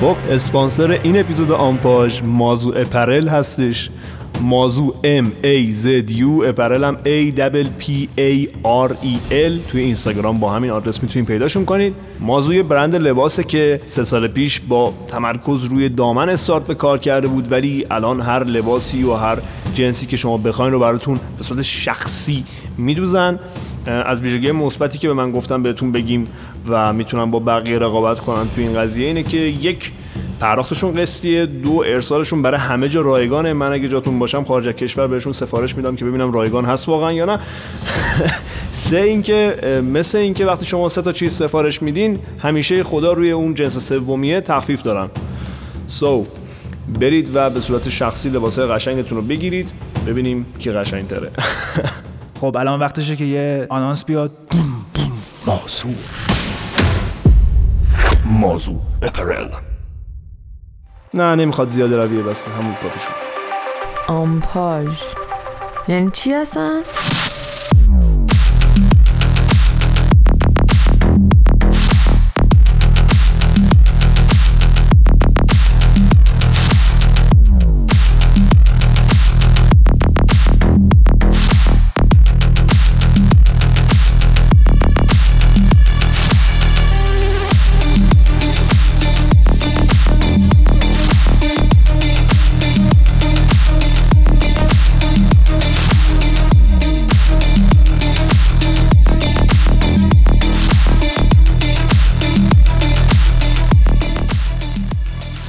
خب اسپانسر این اپیزود آمپاژ مازو اپرل هستش. مازو M A Z U اپرل هم A P A R E L. توی اینستاگرام با همین آدرس می‌تونید پیداشون کنید. مازو یه برند لباسه که سه سال پیش با تمرکز روی دامن استارت به کار کرده بود ولی الان هر لباسی و هر جنسی که شما بخواین رو براتون به صورت شخصی میدوزن. از ویژگی مثبتی که به من گفتم بهتون بگیم و می‌تونن با بقیه رقابت کنن تو این قضیه اینه که یک پرداختشون قسطیه دو ارسالشون برای همه جا رایگانه. من اگه جاتون باشم خارج کشور بهشون سفارش میدم که ببینم رایگان هست واقعا یا نه. سه اینکه مثل اینکه وقتی شما سه تا چیز سفارش میدین همیشه خدا روی اون جنس سومیه تخفیف دارن. سو so, برید و به صورت شخصی لباسای قشنگتون رو بگیرید ببینیم کی قشنگتره. خب الان وقتشه که یه آنانس بیاد. موضوع موضوع اپرل. نه نمی‌خواد زیاده رویه بس همون کافی شد آمپاژ. یعنی چی هستن؟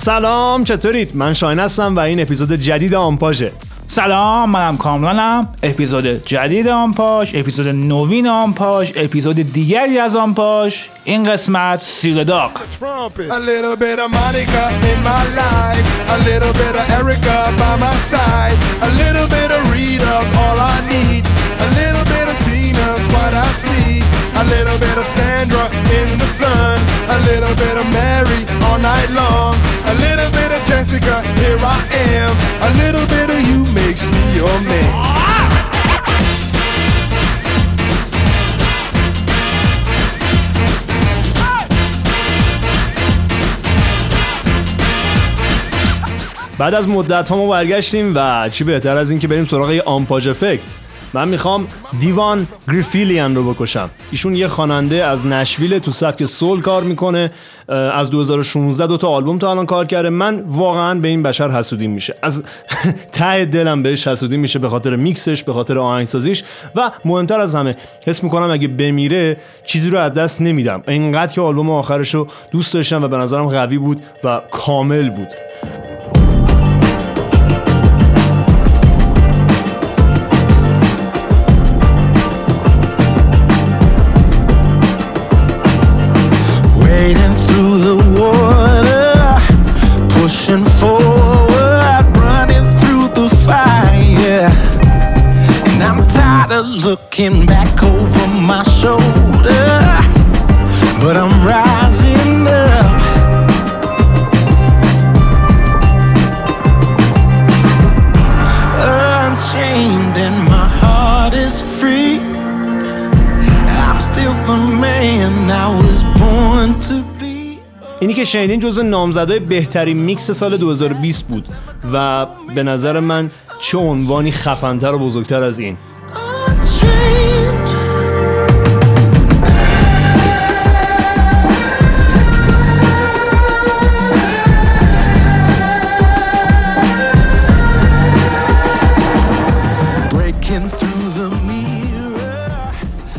سلام چطورید؟ من شاین هستم و این اپیزود جدید آمپاژه. سلام منم کامرانم. اپیزود جدید آمپاژ اپیزود نوین آمپاژ اپیزود دیگری از آمپاژ. این قسمت سیر داغ. A Jessica, here I am. A little bit of you makes me your man. بعد از مدت ها ما برگشتیم و چی بهتر از این که بریم سراغ یه آمپاژ افکت من می‌خوام دیوان گریفیلیان رو بکشم. ایشون یه خواننده از نشویل تو سبک سول کار می‌کنه از 2016 دو تا آلبوم تا الان کار کرده. من واقعا به این بشر حسودیم میشه. از ته دلم بهش حسودیم میشه به خاطر میکسش به خاطر آهنگسازیش. و مهمتر از همه حس می‌کنم اگه بمیره چیزی رو از دست نمیدم. اینقدر که آلبوم آخرش رو دوست داشتم و به نظرم قوی بود و کامل بود. Looking back over my shoulder, but I'm rising up. Unchained and my heart is free. I'm still the man I was born to be. اینی که شنیدین جزو نامزدهای بهترین میکس سال 2020 بود و به نظر من چه عنوانی خفنتر و بزرگتر از این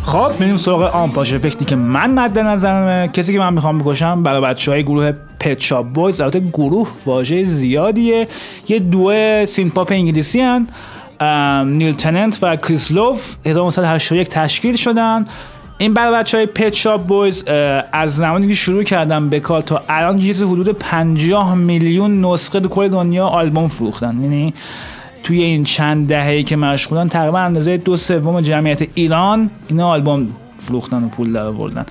خب میریم سراغ آمپاژ افکتی که من مد نظرمه کسی که من می‌خوام بکشم برای بچه های گروه Pet Shop Boys البته گروه واژه زیادیه. یه duo synth pop انگلیسی هن Neil Tennant و Chris Lowe. 1981 تشکیل شدن. این برای بچه های Pet Shop Boys از زمانی که شروع کردم به کار تا الان چیزی حدود 50 میلیون نسخه تو کل دنیا آلبوم فروختن. یعنی توی این چند دهه‌ای که مشغولن تقریبا اندازه دو سوم جمعیت ایران اینا آلبوم فروختن و پول در آوردن.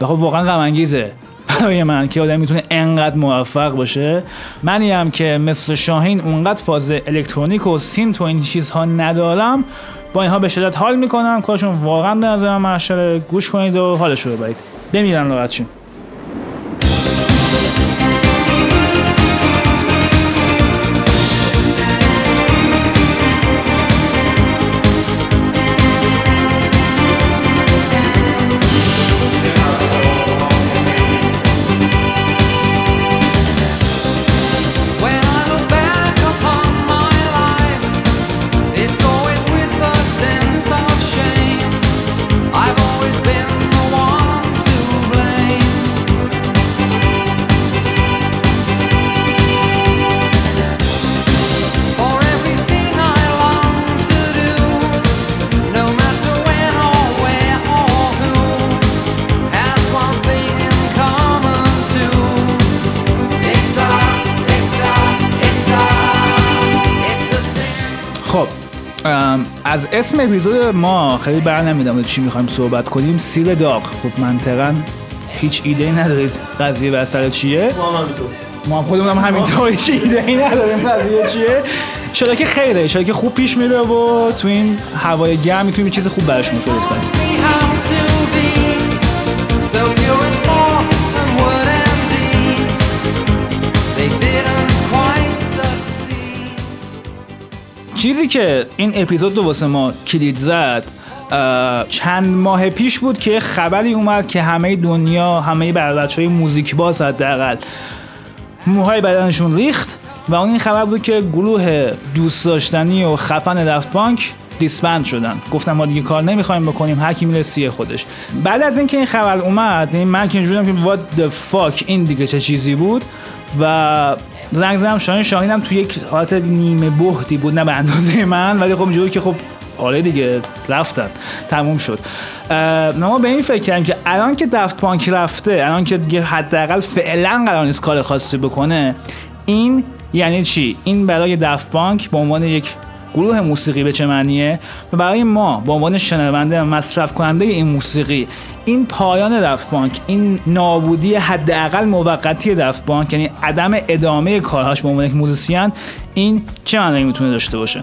و خب واقعا غم انگیزه برای من که آدم می‌تونه انقدر موفق باشه. منی که مثل شاهین اونقدر فاز الکترونیک و سینت و این چیزها ندارم با اینها به شدت حال می‌کنم. کارشون واقعا به نظر من گوش کنید و حالش رو ببرید. بمیرن راحت اسم اپیزود ما خیلی بر نمیدم چی می‌خوایم صحبت کنیم. سیر داغ. خب منطقا هیچ ایده ای ندارید. قضیه بسر چیه؟ ما هم خودمون هم همینطور. هیچ ایده ای نداریم. قضیه چیه؟ شده که خیره. شده که خوب پیش میره و تو این هوای گرم می‌تونیم چیز خوب براش مفید کنیم. چیزی که این اپیزود رو واسه ما کلید زد چند ماه پیش بود که خبری اومد که همه دنیا همه بچه های موزیک باز حداقل موهای بدنشون ریخت و اون این خبر بود که گروه دوست داشتنی و خفن دفت پانک دیسبند شدن. گفتم ما دیگه کار نمی‌خوایم بکنیم هر کی میره سیه خودش. بعد از اینکه این خبر اومد من که اینجوری بودم که what the fuck این دیگه چه چیزی بود و زنگ زدم شاهین شاهین هم تو یک حالت نیمه بهتی بود نه به اندازه من ولی خب اینجوری که خب آره دیگه رفتن تموم شد. ما به این فکر کردیم که الان که دفت پانک رفته الان که دیگه حداقل فعلا قرار نیست کار خاصی بکنه این یعنی چی؟ این برای دفت پانک به عنوان یک گروه موسیقی به چه معنیه؟ و برای ما به عنوان شنونده مصرف کننده این موسیقی این پایان دفت پانک این نابودی حداقل موقتی دفت پانک یعنی عدم ادامه کارهاش به عنوان یک موزیسین این چه معنی می‌تونه داشته باشه؟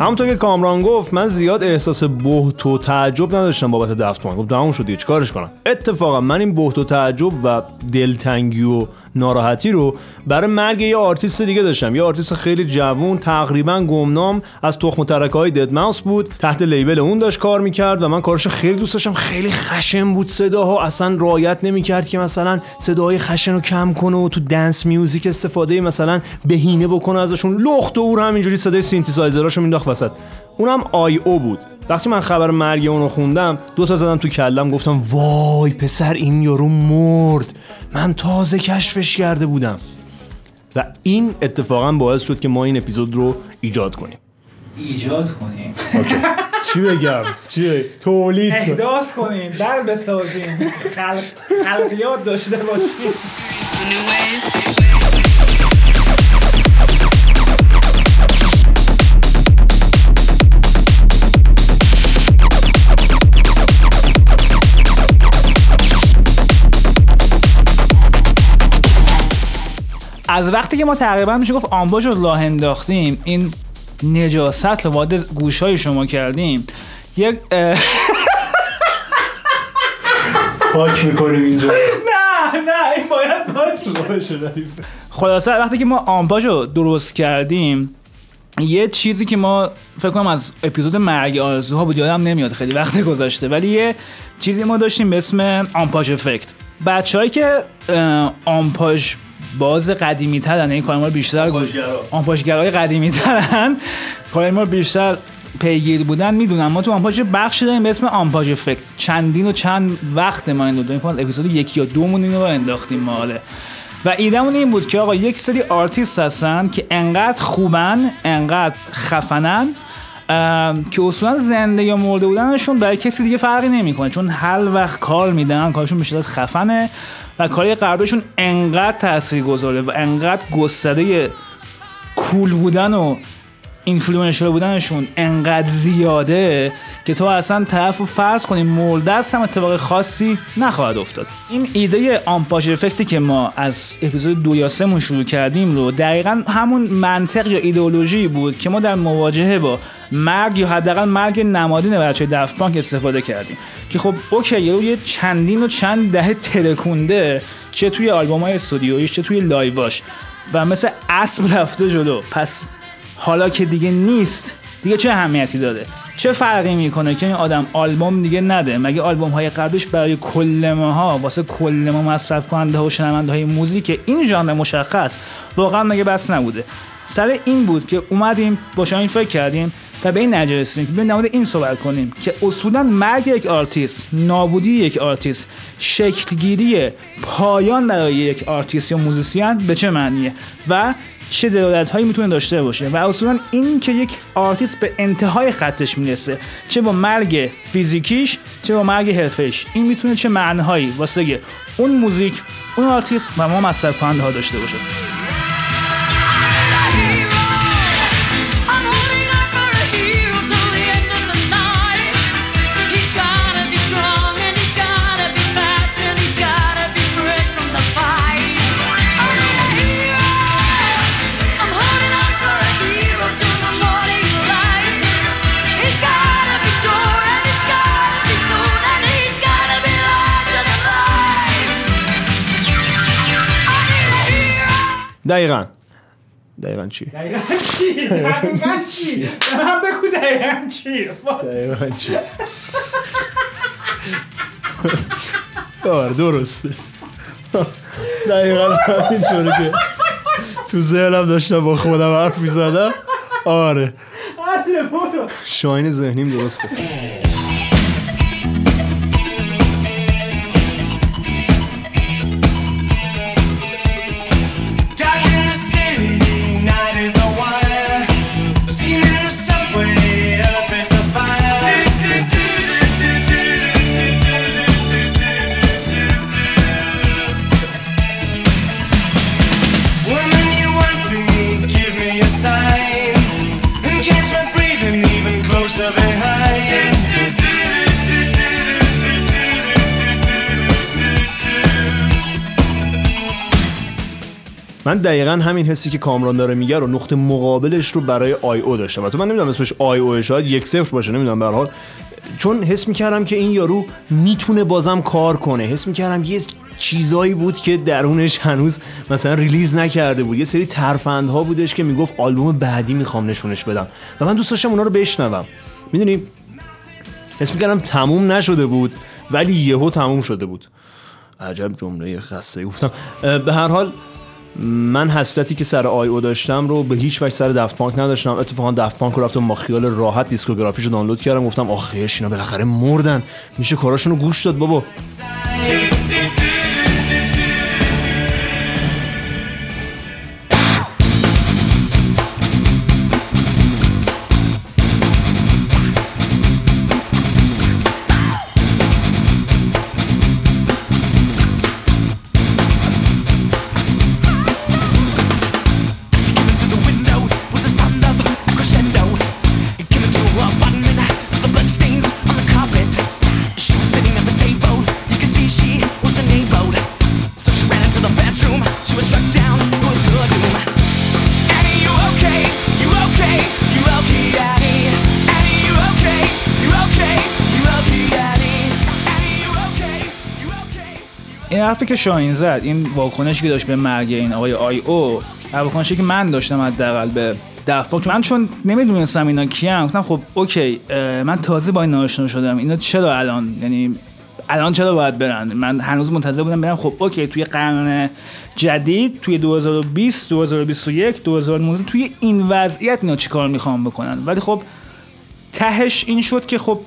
همونطور که کامران گفت من زیاد احساس بهت و تعجب نداشتم بابت دفت پانک گفت تموم شد چیکارش کنم؟ اتفاقا من این بهت و تعجب و دلتنگی و ناراحتی رو برای مرگ یه آرتیست دیگه داشتم. یه آرتیست خیلی جوون تقریبا گمنام از تخم و ترکه های deadmau5 بود. تحت label اون داشت کار می‌کرد و من کارش خیلی دوست داشتم. خیلی خشن بود صداها. اصلا رعایت نمی‌کرد که مثلا صداهای خشن رو کم کنه و تو dance music استفاده مثلا بهینه بکنه ازشون. لخت و عور همینجوری صدای سینتیسایزراشو مینداخت وسط. اونم i_o بود. وقتی من خبر مرگ اونو خوندم دو تا زدم تو کلم گفتم وای پسر این یارو مرد. من تازه کشفش کرده بودم. و این اتفاقا باعث شد که ما این اپیزود رو ایجاد کنیم. ایجاد کنیم. چی بگم؟ چی؟ تولید احداث کنیم. در بسازیم. خلق... خلقیات داشته باشیم. از وقتی که ما تقریبا میشه گفت آنباش رو راه انداختیم این نجاست رو وارد گوش های شما کردیم. یک پاک می‌کنیم اینجا. نه نه این باید باشه خلاصه وقتی که ما آمپاژ رو درست کردیم یه چیزی که ما فکر کنم از اپیزود مرگ آرزوها بود یادم نمیاد خیلی وقت گذشته ولی یه چیزی ما داشتیم به اسم آمپاژ افکت. بچههایی که اه، آمپاژ باز قدیمی ترن این کار ما رو بیشتر. آمپاژگرای قدیمی ترن کار ما رو بیشتر پیگیر بودن می‌دونم. ما تو آمپاژ بخشی داریم به اسم آمپاژ افکت. چندین و چند وقت ما این رو داریم. کنم اپیزود یکی یا دومون این رو انداختیم ماله. و ایدمون این بود که آقا یک سری آرتیست هستن که انقدر خوبن انقدر خفنن که اصولا زنده یا مرده بودنشون برای کسی دیگه فرقی نمی‌کنه. چون هر وقت کار میدن کارشون به شدت خفنه. و کاری قبلشون انقدر تاثیر گذاره و انقدر گستره کول بودن و اینفلوئنشر بودنشون انقدر زیاده که تو اصلا طرف رو فرض کنی مرده است هم اتفاق خاصی نخواهد افتاد. این ایده آمپاژ افکتی که ما از اپیزود دو یا سه شروع کردیم رو دقیقا همون منطق یا ایدئولوژی بود که ما در مواجهه با مرگ یا حداقل مرگ نمادین بچه دفت پانک استفاده کردیم. که خب okay یه چندین و چند دهه ترکونده چه توی آلبوم های استودیویش چه توی live اش و مثل اسب رفته جلو. پس حالا که دیگه نیست دیگه چه اهمیتی داره؟ چه فرقی می‌کنه که این آدم آلبوم دیگه نده؟ مگه آلبوم های قبلش برای کل ماها واسه کل ما مصرف کننده و شنونده های موزیک این ژانر مشخص واقعا مگه بس نبوده؟ سر این بود که اومدیم با این فکر کردیم و به این نتیجه رسیدیم که بیایم این صحبت کنیم که اصولا مرگ یک آرتیست نابودی یک آرتیست شکلگیری پایان برای یک آرتیست یا موزیسین به چه معنیه؟ و چه دلالت هایی می‌تونه داشته باشه و اصولا این که یک آرتیست به انتهای خطش می‌رسه چه با مرگ فیزیکیش چه با مرگ حرفش این می‌تونه چه معنیهایی واسه اون موزیک اون آرتیست و ما مصرف کننده ها داشته باشه. دقیقا دقیقا چی؟ دقیقا چی؟ دقیقا چی؟ من بگو دقیقا چی؟ دقیقا چی؟ آره درسته دقیقا همینطوری که تو ذهنم داشتم با خودم حرف می‌زدم آره شاین ذهنیم درست گفت من دقیقا همین حسی که کامران داره میگه رو نقطه مقابلش رو برای i_o داشتم. تو من نمی‌دونم اسمش آی او شاید یک صفر باشه نمی‌دونم به حال. چون حس می‌کردم که این یارو می‌تونه بازم کار کنه. حس می‌کردم یه چیزایی بود که درونش هنوز مثلا release نکرده بود. یه سری ترفندها بودش که می‌گفت آلبوم بعدی می‌خوام نشونش بدم. و من دوست داشتم اونا رو بشنوم. می‌دونی؟ حس می‌کردم تموم نشده بود ولی یهو تموم شده بود. عجب جمله خسته. گفتم به هر حال من حسرتی که سر آی او داشتم رو به هیچ وجه سر دفت پانک نداشتم. اتفاقا دفت پانک رو رفتم با خیال راحت دیسکوگرافیشو دانلود کردم. گفتم آخیش اینا بالاخره مردن. میشه کاراشون رو گوش داد بابا. حرفی که شاهین زد این واکنشی که داشت به مرگ این آقای i_o واکنشی که من داشتم حداقل به دفاع من چون نمی‌دونستم اینا کیان گفتم خب okay من تازه با این آشنا شدم اینا چرا الان؟ یعنی الان چرا باید برن؟ من هنوز منتظر بودم برم خب okay توی قرن جدید توی 2020 2021 2019 توی این وضعیت اینا چیکار می‌خوام بکنن؟ ولی خب تهش این شد که خب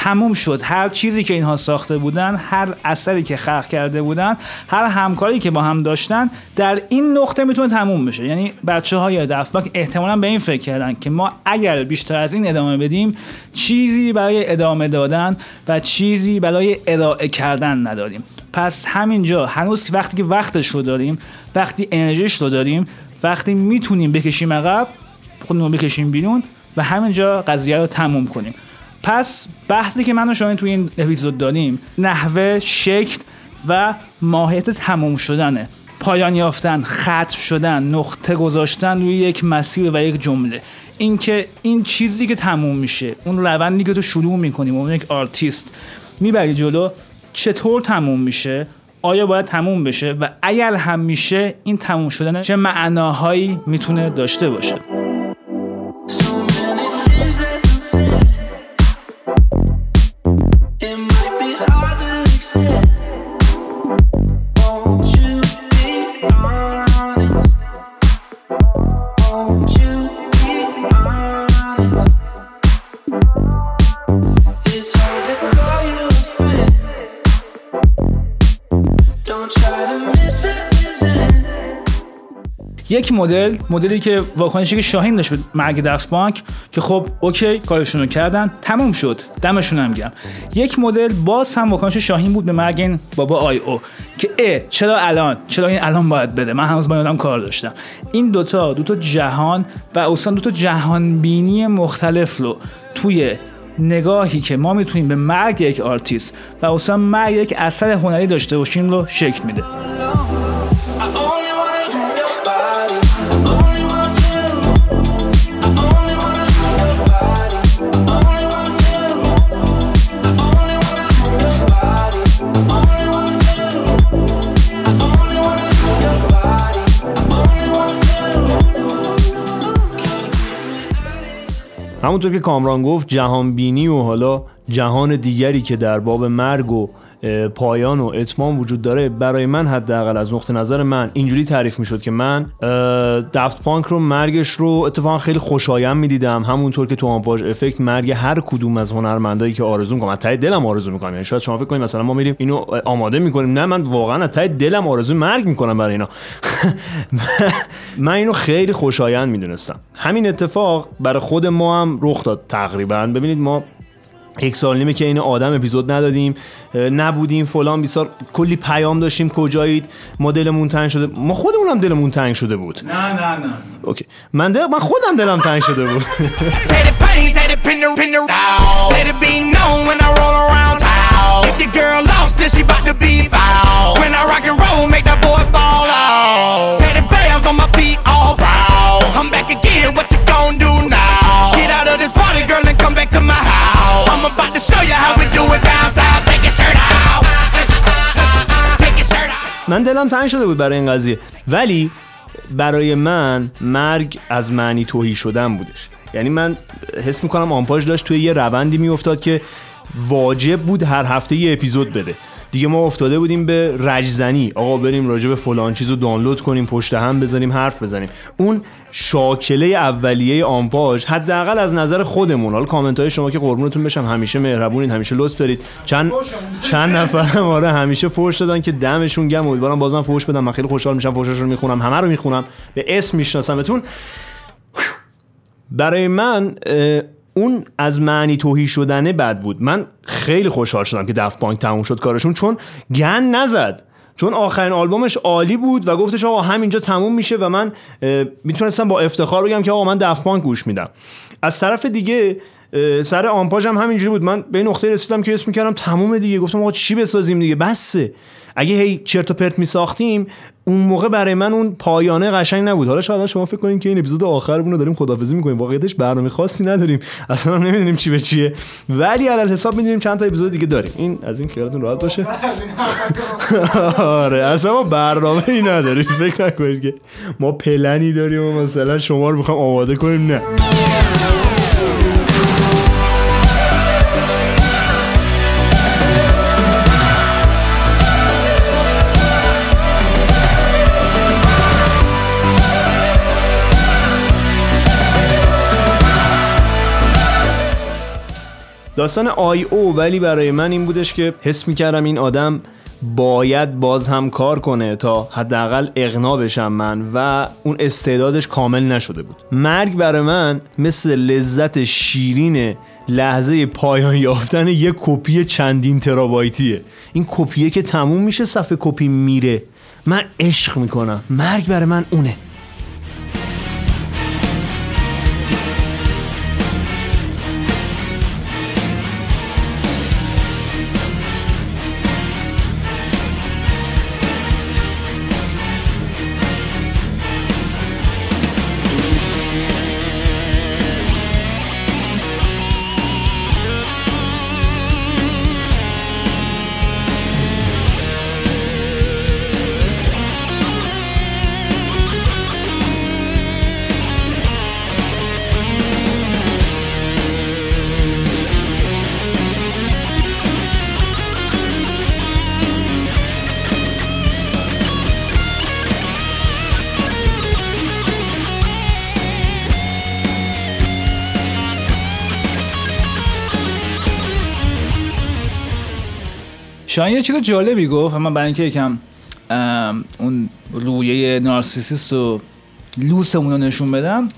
تموم شد. هر چیزی که اینها ساخته بودن هر اثری که خلق کرده بودن هر همکاری که با هم داشتن در این نقطه می‌تونه تموم بشه. یعنی بچه های دفبک احتمالا به این فکر کردن که ما اگر بیشتر از این ادامه بدیم چیزی برای ادامه دادن و چیزی برای ارائه کردن نداریم. پس همینجا هنوز که وقتی که وقتش رو داریم وقتی انرژیش رو داریم وقتی می‌تونیم بکشیم عقب خودمون بکشیم بیرون و همینجا قضیه رو تموم کنیم. پس بحثی که من و شاهین توی این اپیزود داریم نحوه شکل و ماهیت تموم شدنه. پایان یافتن ختم شدن نقطه گذاشتن روی یک مسیر و یک جمله. اینکه این چیزی که تموم میشه اون روندی که تو شروع می‌کنیم اون یک آرتیست می‌بری جلو چطور تموم میشه؟ آیا باید تموم بشه؟ و اگر هم میشه این تموم شدن چه معناهایی می‌تونه داشته باشه؟ یک مدل مدلی که واکنشی که شاهین داشت به مرگ Daft Punk که خب okay کارشون رو کردن تموم شد. دمشون هم گرم. یک مدل باز هم واکنش شاهین بود به مرگ این بابا i_o که اه چرا الان؟ چرا این الان باید بره؟ من هنوز با آدم کار داشتم. این دوتا دوتا جهان و اصلا دوتا جهان بینی مختلف رو توی نگاهی که ما می‌تونیم به مرگ یک آرتیست و اصلا مرگ یک اثر هنری داشته باشیم رو شکل میده. همونطور که کامران گفت جهان بینی و حالا جهان دیگری که در باب مرگ و پایان و اتمام وجود داره. برای من حداقل از نقطه نظر من اینجوری تعریف می‌شد که من دفت پانک رو مرگش رو اتفاقا خیلی خوشایند می‌دیدم. همونطور که تو آمپاژ افکت مرگ هر کدوم از هنرمندایی که آرزو می‌کنم از ته دلم آرزو می‌کنم. یعنی شاید شما فکر کنید مثلا ما میریم اینو آماده می‌کنیم. نه من واقعا از ته دلم آرزو مرگ می‌کنم برای اینا. من اینو خیلی خوشایند می‌دونستم. همین اتفاق برای خود ما هم رخ داد تقریبا. ببینید ما یک سال نیمه که این آدم اپیزود ندادیم نبودیم فلان بیسار کلی پیام داشتیم کجایید؟ ما دلمون تنگ شده ما خودمون هم دلمون تنگ شده بود. نه نه نه. اوکی. من من خودم دلم تنگ شده بود. Get out of this party, girl. Come back to my house. I'm about to show you how we do it downtown. Take your shirt out. Take your shirt. من دلم تنگ شده بود برای این قضیه ولی برای من مرگ از معنی توهی شدن بودش یعنی من حس می‌کنم آمپاژ داشت توی یه روندی میافتاد که واجب بود هر هفته یه اپیزود بده دیگه ما افتاده بودیم به رجزنی آقا بریم راجع به فلان چیز رو دانلود کنیم پشت هم بذاریم حرف بزنیم اون شاکله اولیه آمپاژ حداقل از نظر خودمون. حالا کامنت های شما که قربونتون بشم همیشه مهربونین همیشه لطف دارید. چند چند نفر هم آره همیشه فوش دادن که دمشون گم. امیدوارم بازم فوش بدم. من خیلی خوشحال میشم فوشاشون رو می‌خونم. همه رو می‌خونم. به اسم میشناسمتون برای من اون از معنی توهی شدنه بد بود. من خیلی خوشحال شدم که دفت بانک تموم شد کارشون چون گن نزد. چون آخرین آلبومش عالی بود و گفتش آقا همینجا تموم میشه و من می‌تونستم با افتخار بگم که آقا من دفت بانک گوش میدم. از طرف دیگه سر آمپاژ هم همینجوری بود. من به این نقطه رسیدم که اسم می‌کردم تمومه دیگه. گفتم آقا چی بسازیم دیگه؟ بسه. اگه هی چرت و پرت میساختیم اون موقع برای من اون پایانه قشنگ نبود. حالا شاید شما فکر کنین که این اپیزود آخرمون رو داریم خدافظی می‌کنیم. واقعیتش برنامه خاصی نداریم. اصلا نمی‌دونیم چی به چیه. ولی علل حساب می‌دونیم چند تا اپیزود دیگه داریم. این از این خیالتون راحت باشه. آره اصلا ما برنامه ای نداریم. فکر نکنید که ما پلنی داریم و مثلا شما رو بخوام آماده کنیم. نه. داستان آی او ولی برای من این بودش که حس می‌کردم این آدم باید باز هم کار کنه تا حداقل اقنا بشم من و اون استعدادش کامل نشده بود. مرگ برای من مثل لذت شیرین لحظه پایان یافتن یک کپی چندین ترابایتیه. این کپیه که تموم میشه صفحه کپی میره. من عشق می‌کنم. مرگ برای من اونه. شاید یه چیز جالبی گفت من برای اینکه یکم اون رویه نارسیسیست و لوسمون رو نشون بدم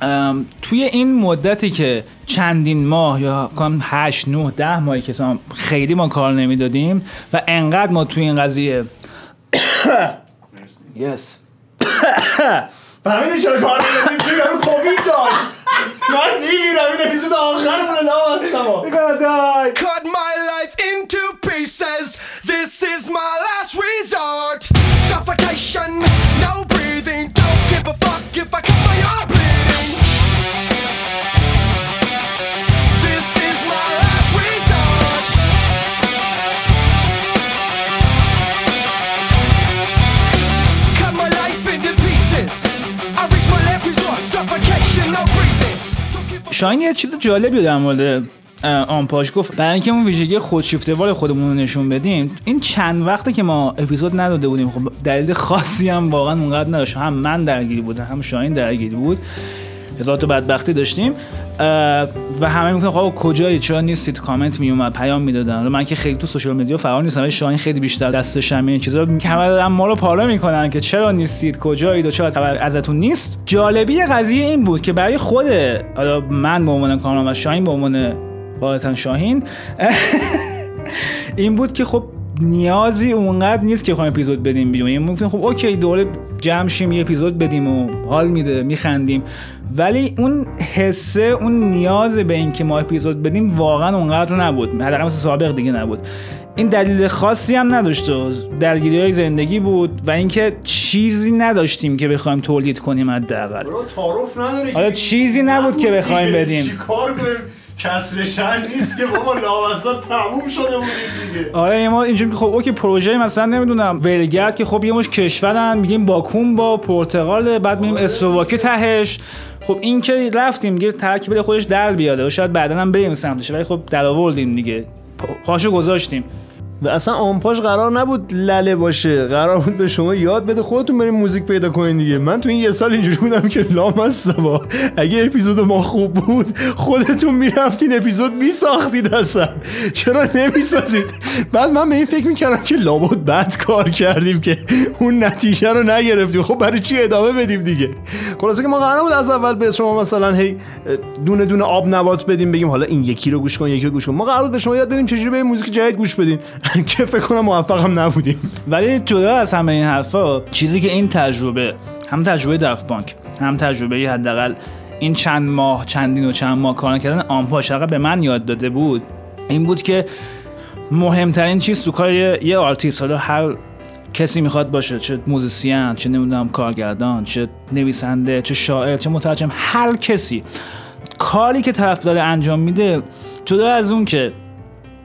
توی این مدتی که چندین ماه یا کنم 8 9 10 ماهی که مثلا خیلی ما کار نمی‌دادیم و انقدر ما توی این قضیه یس فهمیدی چرا کار نمیدیم یارو کووید داشت. من میمیرم این اپیزود آخرمون لام هستم pieces. This is my last resort. Suffocation, no breathing. Don't give a fuck if I cut my arm bleeding. This is my last resort. Cut my life into pieces. I reach my last resort. Suffocation, no breathing. Don't give a شاین یه چیز جالبی رو در مورد اه، آنپاش گفت برای اینکه اون ویژگی خودشیفتوار خودمون رو نشون بدیم این چند وقته که ما اپیزود نداده بودیم خب دلیل خاصی هم واقعا اونقدر نداشت. هم من درگیری بودم هم شاین درگیری بود. هزار تا بدبختی داشتیم. و همه می‌گفتن خب کجایی؟ چرا نیستید کامنت میومد پیام می‌دادن. من که خیلی تو سوشال مدیا فعال نیستم ولی شاهین خیلی بیشتر دستش همه این چیزا. همه دارن ما رو پالا می‌کنن که چرا نیستید کجایید و چرا خبر ازتون نیست؟ جالبی قضیه این بود که برای خود حالا من به عنوان کارنامه و شاهین به عنوان قاعدتا شاهین. این بود که خب نیازی اونقدر نیست که بخوایم اپیزود بدیم بیرون. یعنی ممکن خب اوکی دوره جمع شیم یه اپیزود بدیم و حال میده میخندیم. ولی اون حسه اون نیاز به اینکه ما اپیزود بدیم واقعا اونقدر نبود. حداقل مثل سابق دیگه نبود. این دلیل خاصی هم نداشت و درگیری های زندگی بود و اینکه چیزی نداشتیم که بخوایم تولید کنیم حداقل. تعارف نداره حالا چیزی نبود که بخوایم بدیم. کسر شهر نیست که بابا لامصب تموم شده بود دیگه. آره ما اینجوری که خب اوکی پروژه مثلا نمی‌دونم ولگرد که خب یه مش کشورن میگیم باکوم با پرتغال بعد میگیم اسلواکی تهش. خب این که رفتیم دیگه ترکیب خودش در بیاده و شاید بعدا هم بریم سمتش ولی خب در آوردیم دیگه. پا- پاشو گذاشتیم. و اصلا آنپاش قرار نبود لله باشه. قرار بود به شما یاد بده خودتون بریم موزیک پیدا کنین دیگه. من تو این یه سال اینجوری بودم که لام هست با اگه اپیزود ما خوب بود خودتون می‌رفتین اپیزود میساختید اصلا. چرا نمی‌سازید؟ بعد من به این فکر می‌کردم که لابد بد کار کردیم که اون نتیجه رو نگرفتیم. خب برای چی ادامه بدیم دیگه؟ خلاصه که ما قرار بود از اول به شما مثلا هی دونه دونه آب نبات بدیم بگیم حالا این یکی رو گوش کن یکی رو گوش کن. ما قرار بود به شما یاد بدیم چجوری بریم موزیک جدید گوش بدین که فکر کنم موفق هم نبودیم. ولی جدا از همه این حرفا چیزی که این تجربه هم تجربه Daft Punk هم تجربه حداقل این چند ماه چندین و چند ماه کار کردن آنپاش حداقل به من یاد داده بود. این بود که مهمترین چیز تو کار یه آرتیست. حالا هر کسی می‌خواد باشه چه موزیسین چه نمی‌دونم کارگردان چه نویسنده چه شاعر چه مترجم هر کسی. کاری که طرف داره انجام میده جدا از اون که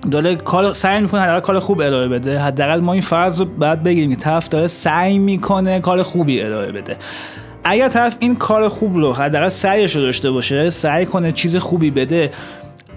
داره کار سعی می‌کنه حداقل کار خوب ارائه بده. حداقل ما این فرض رو باید بگیریم که طرف داره سعی می‌کنه کار خوبی ارائه بده. اگر طرف این کار خوب رو حداقل سعیش رو داشته باشه سعی کنه چیز خوبی بده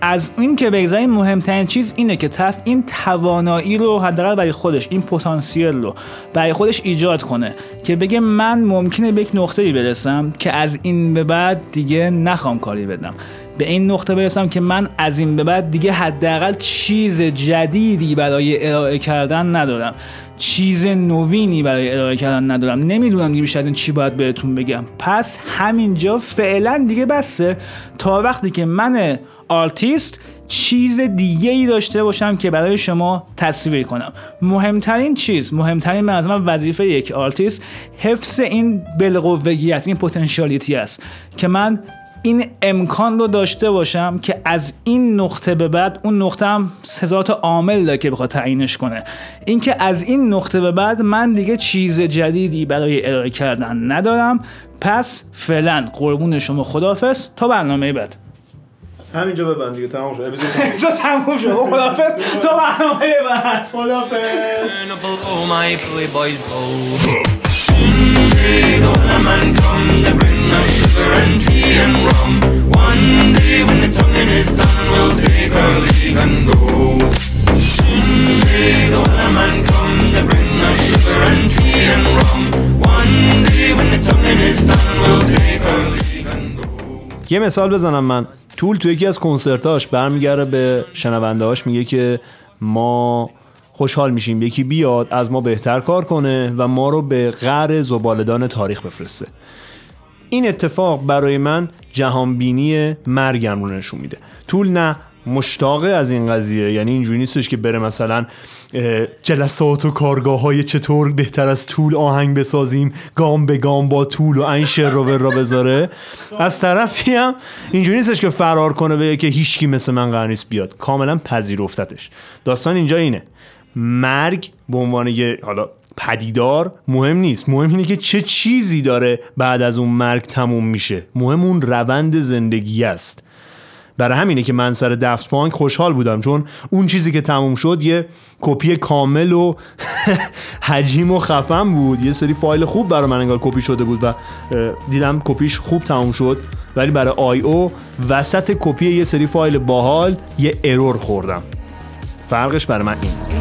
از این که بگذاریم مهمترین چیز اینه که طرف این توانایی رو حداقل برای خودش این پتانسیل رو برای خودش ایجاد کنه که بگه من ممکنه به یک نقطه‌ای برسم که از این به بعد دیگه نخوام کاری بدم. به این نقطه برسم که من از این به بعد دیگه حداقل چیز جدیدی برای ارائه کردن ندارم. چیز نوینی برای ارائه کردن ندارم. نمی‌دونم دیگه بیشتر از این چی باید بهتون بگم. پس همینجا فعلا دیگه بسه. تا وقتی که من آرتیست چیز دیگه ای داشته باشم که برای شما تصویر کنم. مهمترین چیز مهمترین من من وظیفه یک آرتیست حفظ این بالقوگی است این potentiality است که من این امکان رو داشته باشم که از این نقطه به بعد اون نقطه هم هزار تا عامل داره که بخواد تعیینش کنه. اینکه از این نقطه به بعد من دیگه چیز جدیدی برای ارائه کردن ندارم. پس فعلا قربون شما خدافظ تا برنامه بعد. همینجا ببند دیگه تمام شد. اپیزود تا تموم شد. خدافظ تا برنامه بعد. خدافظ یه مثال بزنم من طول تو یکی از کنسرتاش برمیگرده به شنونده هاش میگه که ما خوشحال میشیم. یکی بیاد از ما بهتر کار کنه و ما رو به غر زبالدان تاریخ بفرسته. این اتفاق برای من جهانبینی مرگم رو نشون میده. طول نه مشتاقه از این قضیه یعنی اینجوری نیستش که بره مثلا جلسات و کارگاه های چطور بهتر از طول آهنگ بسازیم گام به گام با طول و این شعر رو را بذاره. از طرفی هم اینجوری نیستش که فرار کنه به که هیچکی مثل من قرار بیاد. کاملا پذیرفتتش. داستان اینجا اینه. مرگ به عنوان یه حالا پدیدار مهم نیست. مهم اینه که چه چیزی داره بعد از اون مرگ تموم میشه. مهم اون روند زندگی است. برای همینه که من سر دفت پانک خوشحال بودم چون اون چیزی که تموم شد یه کپی کامل و حجیم و خفن بود. یه سری فایل خوب برای من انگار کپی شده بود و دیدم کپیش خوب تموم شد. ولی برای آی او وسط کپی یه سری فایل باحال یه ارور خوردم. فرقش برای من این.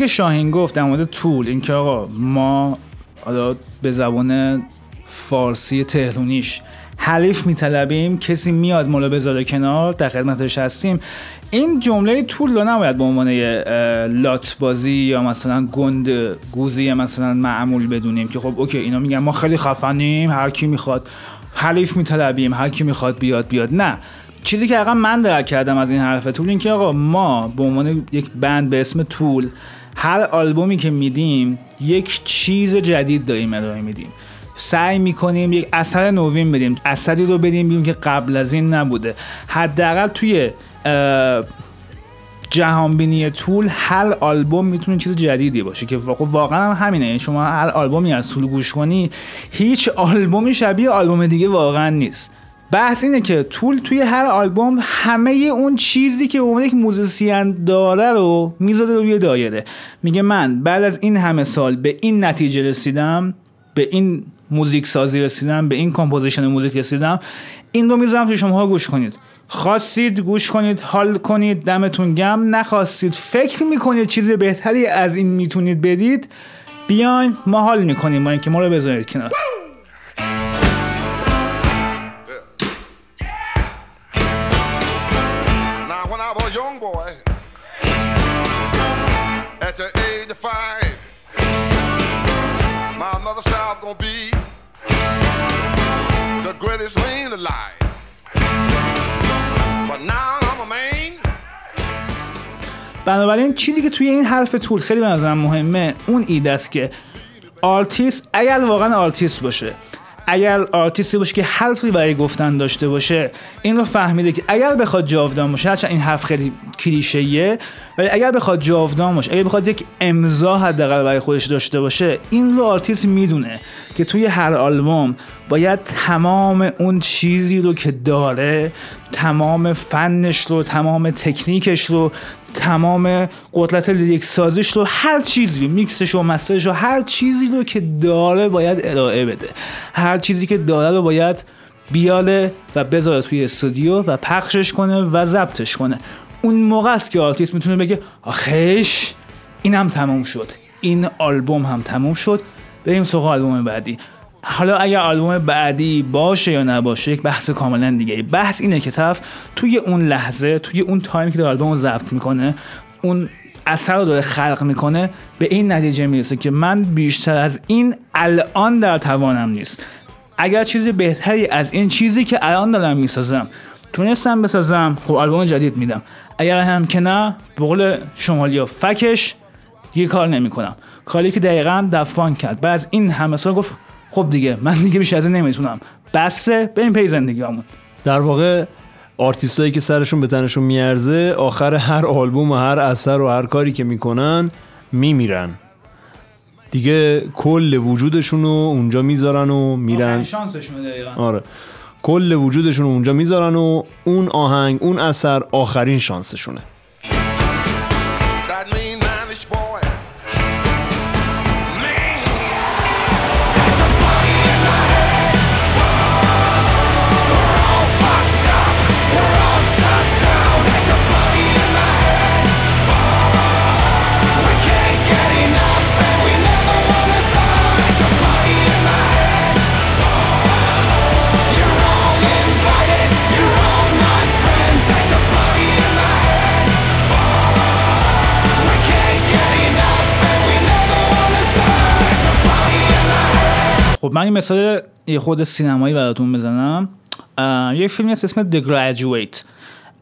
که شاهین گفت در مورد طول اینکه آقا ما حالا به زبان فارسی تهرونیش حلیف میطلبیم کسی میاد رو بذاره کنار در خدمتش هستیم. این جمله طول رو نباید به عنوان لات بازی یا مثلا گند گوزی مثلا معمول بدونیم که خب اوکی اینا میگن ما خیلی خفنیم هر کی می‌خواد حلیف میطلبیم هر کی می‌خواد بیاد بیاد. نه. چیزی که حقا من درک کردم از این حرف طول این که آقا ما به عنوان یک بند به اسم طول هر آلبومی که میدیم یک چیز جدید داریم ارائه میدیم. سعی می‌کنیم یک اثر نوین بدیم اثری رو بدیم بیرون که قبل از این نبوده. حداقل توی جهانبینی طول هر آلبوم می‌تونه چیز جدیدی باشه که خب واقعا هم همینه. شما هر آلبومی از طول گوش کنی هیچ آلبومی شبیه آلبوم دیگه واقعا نیست. بحث اینه که طول توی هر آلبوم همه اون چیزی که اون یک موزیسین داره رو می‌ذاره روی دایره. میگه من بعد از این همه سال به این نتیجه رسیدم به این موزیک سازی رسیدم به این composition موزیک رسیدم این رو می‌ذارم که شما گوش کنید. خواستید گوش کنید حال کنید دمتون گرم نخواستید فکر می‌کنید چیز بهتری از این می‌تونید بدید بیاین ما حال می‌کنیم با اینکه ما رو بذارید کنار. Gonna be the greatest man alive. But now I'm a man. بنابراین چیزی که توی این حرف طول خیلی به نظرم مهمه اون ایده است که آرتیست اگر واقعا آرتیست باشه اگر آرتیستی باشه که حرفی برای گفتن داشته باشه این رو فهمیده که اگر بخواد جاودان باشه هرچند این حرف خیلی کلیشه‌ایه ولی اگر بخواد جاودان باشه اگر بخواد یک امضا حداقل برای خودش داشته باشه این رو آرتیست می‌دونه که توی هر آلبوم باید تمام اون چیزی رو که داره تمام فنش رو تمام تکنیکش رو تمام قدرت lyric سازیش رو هر چیزی میکسش و master ش رو هر چیزی رو که داره باید ارائه بده. هر چیزی که داره رو باید بیاره و بذاره توی استودیو و پخشش کنه و ضبطش کنه. اون موقع است که آرتیست می‌تونه بگه آخش اینم تموم شد. این آلبوم هم تموم شد. بریم سراغ آلبوم بعدی. حالا اگر آلبوم بعدی باشه یا نباشه یک بحث کاملا دیگه بحث اینه که طرف توی اون لحظه توی اون تایمی که داره آلبوم رو ضبط می‌کنه اون اثر رو داره خلق می‌کنه به این نتیجه می‌رسه که من بیشتر از این الان در توانم نیست. اگر چیزی بهتری از این چیزی که الان دارم می‌سازم تونستم بسازم. خب آلبوم جدید میدم. اگر هم که نه به قول شمالی فکش دیگه کار نمی‌کنم. کاری که دقیقا دفان کرد. بعد از این همه سال گفت خب دیگه من دیگه بیش از این نمی‌تونم. بسه بریم پی زندگیامون در واقع آرتیستایی که سرشون به تنشون میارزه آخر هر آلبوم و هر اثر و هر کاری که می‌کنن میمیرن. دیگه کل وجودشون رو اونجا می‌ذارن و میرن. شانسشون دقیقا. آره. کل وجودشون اونجا می‌ذارن و اون آهنگ اون اثر آخرین شانسشونه. من این مثال یه خود سینمایی براتون بزنم. یک فیلمی هست اسم The Graduate.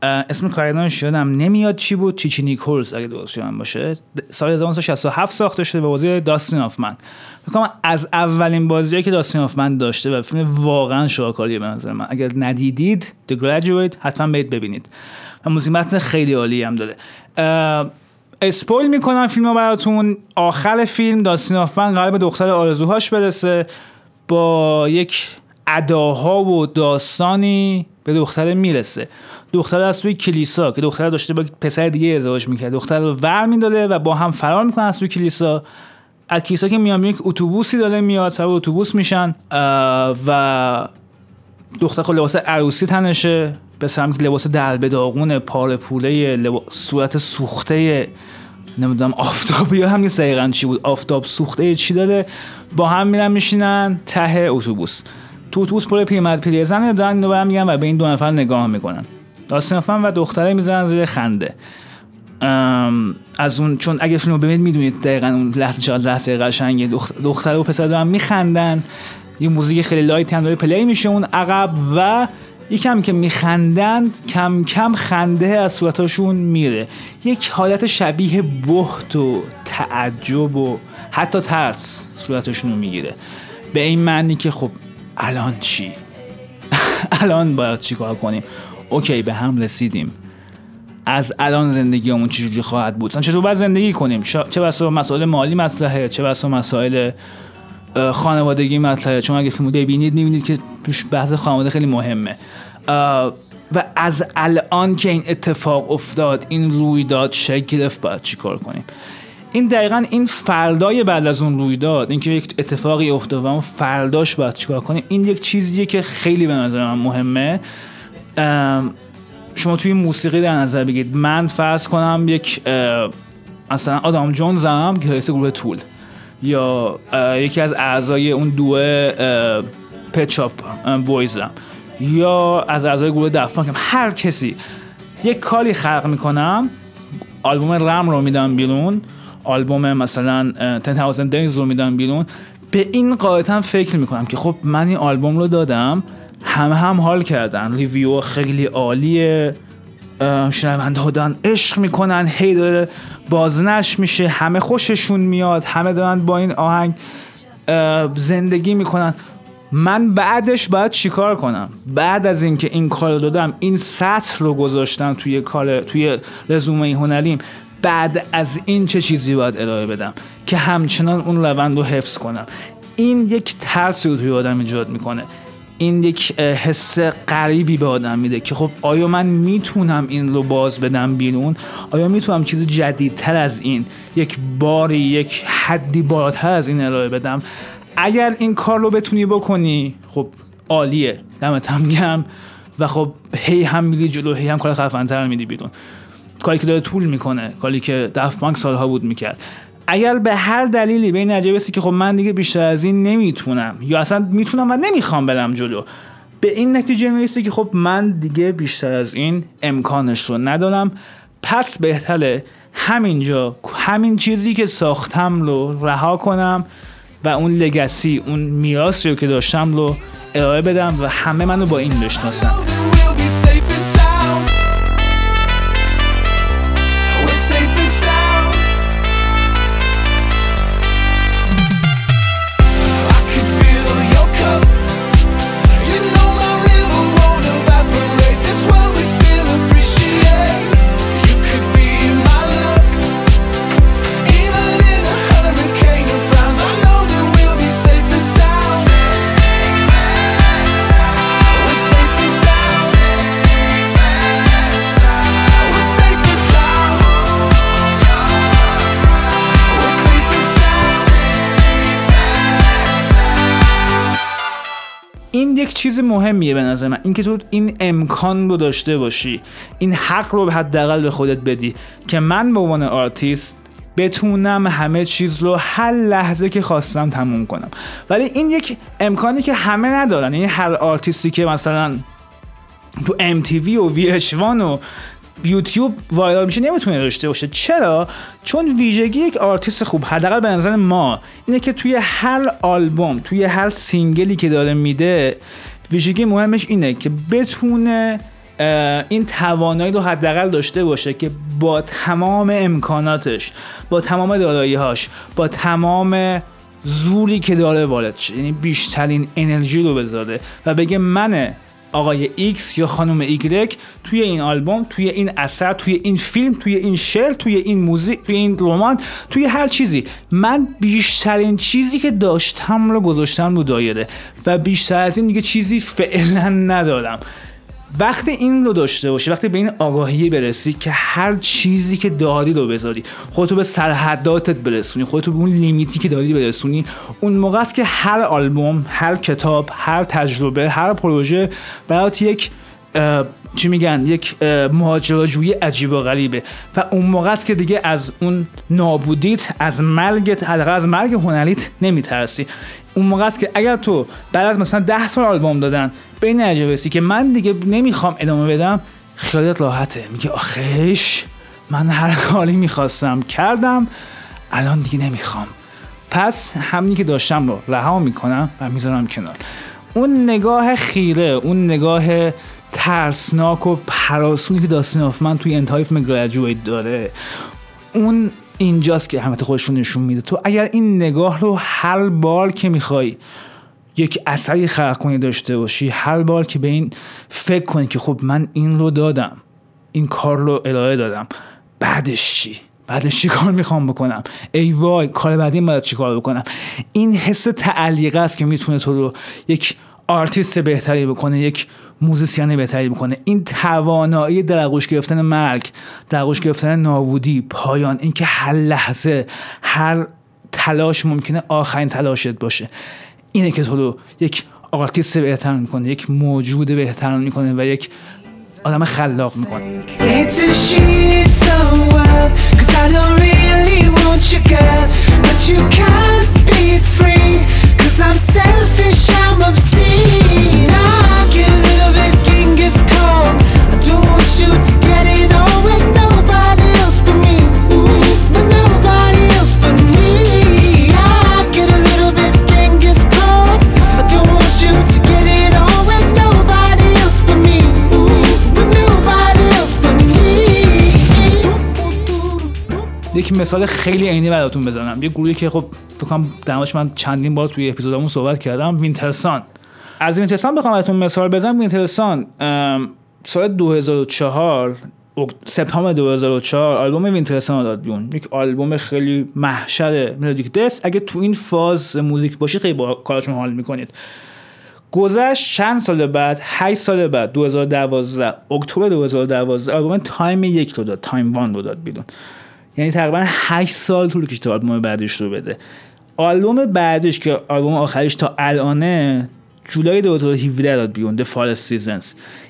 اسم کارگردانش یادم نمیاد چی بود؟ چیچی نیکولز اگه درست یادم باشه. سال 1967 ساخته شده به بازی داستین آفمن می‌کنم از اولین بازیایی که داستین آفمن داشته و فیلم واقعا شاهکاریه به نظر من. اگر ندیدید The Graduate حتما برید ببینید. و متن خیلی عالی هم داره. اه، اسپویل می‌کنم فیلم براتون. آخر فیلم داستین آفمن به دختر آرزوهاش برسه. با یک اداها و داستانی به دختر می‌رسه. دختر از توی کلیسا که دختر داشته با پسر دیگه ازدواج می‌کرد. دختر رو ور می‌داده و با هم فرار می‌کنن از توی کلیسا. از کلیسا که میان یک اتوبوسی داره میاد سوار اتوبوس میشن و دختر خود لباس عروسی تنشه هم که لباس دلبه داغون پاره پوله لبا... صورت سوخته نمی‌دونم آفتابی هم نیست دقیقا چی بود. آفتاب سوخته چی داره با هم میرن میشینن ته اتوبوس. تو اتوبوس پر پیرمرد پیرزن دارن اینو برمی‌گردن و به این دو نفر نگاه می‌کنن. داستین و دختره می‌زنن زیر خنده. از اون چون اگه فیلم رو ببینید می‌دونید دقیقا اون لحظه چقدر لحظه قشنگه. دخ- دختر و پسر دارن میخندن. یه موزیک خیلی light ی هم داره play میشه اون عقب و یکم که میخندن کم کم خنده از صورتاشون میره. یک حالت شبیه بهت و تعجب و حتی ترس صورتشون رو می‌گیره. به این معنی که خب الان چی؟ الان باید چیکار کنیم؟ اوکی به هم رسیدیم. از الان زندگیمون چجوری خواهد بود؟ چطور باید زندگی کنیم؟ چه بسا مسائل مالی مطرحه؟ چه بسا مسائل خانوادگی مطرحه چون اگه فیلمو ببینید می‌بینید که توش بحث خانواده خیلی مهمه. و از الان که این اتفاق افتاد این رویداد شکل گرفت باید چیکار کنیم؟ این دقیقا این فردای بعد از اون رویداد اینکه یک اتفاقی افتاد و اون فرداش باید چیکار کنیم؟ این یک چیزیه که خیلی به نظر من مهمه. شما توی موسیقی در نظر بگیرید. من فرض کنم یک مثلا آدام جونزم که رئیس گروه طول. یا یکی از اعضای اون دوه پچاپ بویزم یا از اعضای گروه دفان هر کسی یک کاری خلق می‌کنم آلبوم رم رو میدم بیرون آلبوم مثلا اه، 10000 Days رو میدم بیرون. به این قاعدتا فکر می‌کنم که خب من این آلبوم رو دادم همه هم حال کردن. ریویو خیلی عالیه. شنونده ها دارن عشق می‌کنن هی داره بازنش میشه همه خوششون میاد همه دارن با این آهنگ زندگی می‌کنن. من بعدش باید چیکار کنم؟ بعد از اینکه این کار رو دادم این سطر رو گذاشتم توی کار توی رزومه هنریم بعد از این چه چیزی باید ارائه بدم که همچنان اون روند رو حفظ کنم؟ این یک ترسی رو توی آدم ایجاد می‌کنه. این یک حس غریبی به آدم میده که خب آیا من می‌تونم این رو باز بدم بیرون؟ آیا می‌تونم چیز جدیدتر از این یک باری یک حدی بالاتر از این ارائه بدم؟ اگر این کار رو بتونی بکنی خب عالیه. دمت هم گرم. و خب هی هم میری جلو هی هم کار خفنتر میدی بیرون. کاری که داره طول می‌کنه کاری که دفت بانک سالها بود می‌کرد. اگر به هر دلیلی به این نتیجه که خب من دیگه بیشتر از این نمی‌تونم یا اصلا می‌تونم و نمی‌خوام برم جلو به این نتیجه می‌رسی که خب من دیگه بیشتر از این امکانش رو ندارم. پس بهتره همینجا همین چیزی که ساختم رو رها کنم و اون لگسی اون میراثی رو که داشتم رو ارائه بدم و همه منو با این بشناسن. چیز مهمیه به نظر من. اینکه تو این امکان رو داشته باشی این حق رو حداقل به خودت بدی که من به عنوان آرتیست بتونم همه چیز رو هر لحظه که خواستم تموم کنم. ولی این یک امکانی که همه ندارن. یعنی هر آرتیستی که مثلا تو MTV و VH1 و یوتیوب viral میشه نمی‌تونه داشته باشه. چرا؟ چون ویژگی یک آرتیست خوب حداقل به نظر ما اینه که توی هر آلبوم توی هر single ی که داره میده ویژگی مهمش اینه که بتونه این توانایی رو حداقل داشته باشه که با تمام امکاناتش با تمام دارایی‌هاش با تمام زوری که داره وارد شه. یعنی بیشترین انرژی رو بذاره و بگه من آقای ایکس یا خانم ایگرک توی این آلبوم توی این اثر توی این فیلم توی این شعر توی این موزیک توی این رمان توی هر چیزی. من بیشترین چیزی که داشتم رو گذاشتم رو دایره و بیشتر از این دیگه چیزی فعلا ندارم. وقتی این رو داشته باشی وقتی به این آگاهی برسی که هر چیزی که داری رو بذاری خودتو به سرحداتت برسونی خودتو به اون لیمیتی که داری برسونی اون موقع است که هر آلبوم هر کتاب هر تجربه هر پروژه برات یک چی میگن؟ یک ماجراجویی عجیب و غریبه. و اون موقع است که دیگه از اون نابودیت از مرگت حداقل از مرگ هنریت نمیترسی. اون موقع است که اگر تو بعد از مثلا 10 سال آلبوم دادن به این نتیجه که من دیگه نمی‌خوام ادامه بدم خیالت راحته. میگه آخش من هر کاری می‌خواستم کردم الان دیگه نمی‌خوام. پس همینی که داشتم رو رها می‌کنم و می‌ذارم کنار. اون نگاه خیره اون نگاه ترسناک و پراسونی که داستین آفمن توی انتهای فیلم گریجویت داره اون اینجاست که همت خودشون نشون میده. تو اگر این نگاه رو هر بار که می‌خوای یک اثری خلق کنی داشته باشی هر بار که به این فکر کنی که خب من این رو دادم این کار رو ارائه دادم بعدش چی؟ بعدش چی کار می‌خوام بکنم؟ ای وای کار بعدی باید چی کار بکنم؟ این حس تعلیقه است که می‌تونه تو رو یک آرتیست بهتری بکنه یک موزیسین بهتری بکنه این توانایی در گرفتن مرگ در گرفتن نابودی پایان اینکه هر لحظه هر تلاش ممکنه آخرین تلاشت باشه. اینه که تو رو یک آرتیست بهتر می‌کنه یک موجود بهتر می‌کنه و یک آدم خلاق می‌کنه. مثال خیلی عینی براتون بزنم. یه گروهی که خب فکر کنم من چندین بار توی اپیزودمون صحبت کردم Wintersun. از Wintersun بخوام ازتون مثال بزنم. Wintersun سال 2004 اک- سپتامبر 2004 آلبوم Wintersun داد بیرون. یک آلبوم خیلی محشر melodic death. اگه تو این فاز موزیک باشی خیلی با کارشون حال می‌کنید. گذشت چند سال بعد؟ 8 سال بعد 2012 اکتبر 2012 آلبوم Time یک رو داد. Time One رو داد بیرون. یعنی تقریبا 8 سال طول کشید تا آلبوم بعدش رو بده. آلبوم بعدش که آلبوم آخرش تا الانه جولای 2017 داد بیرون The Forest Seasons.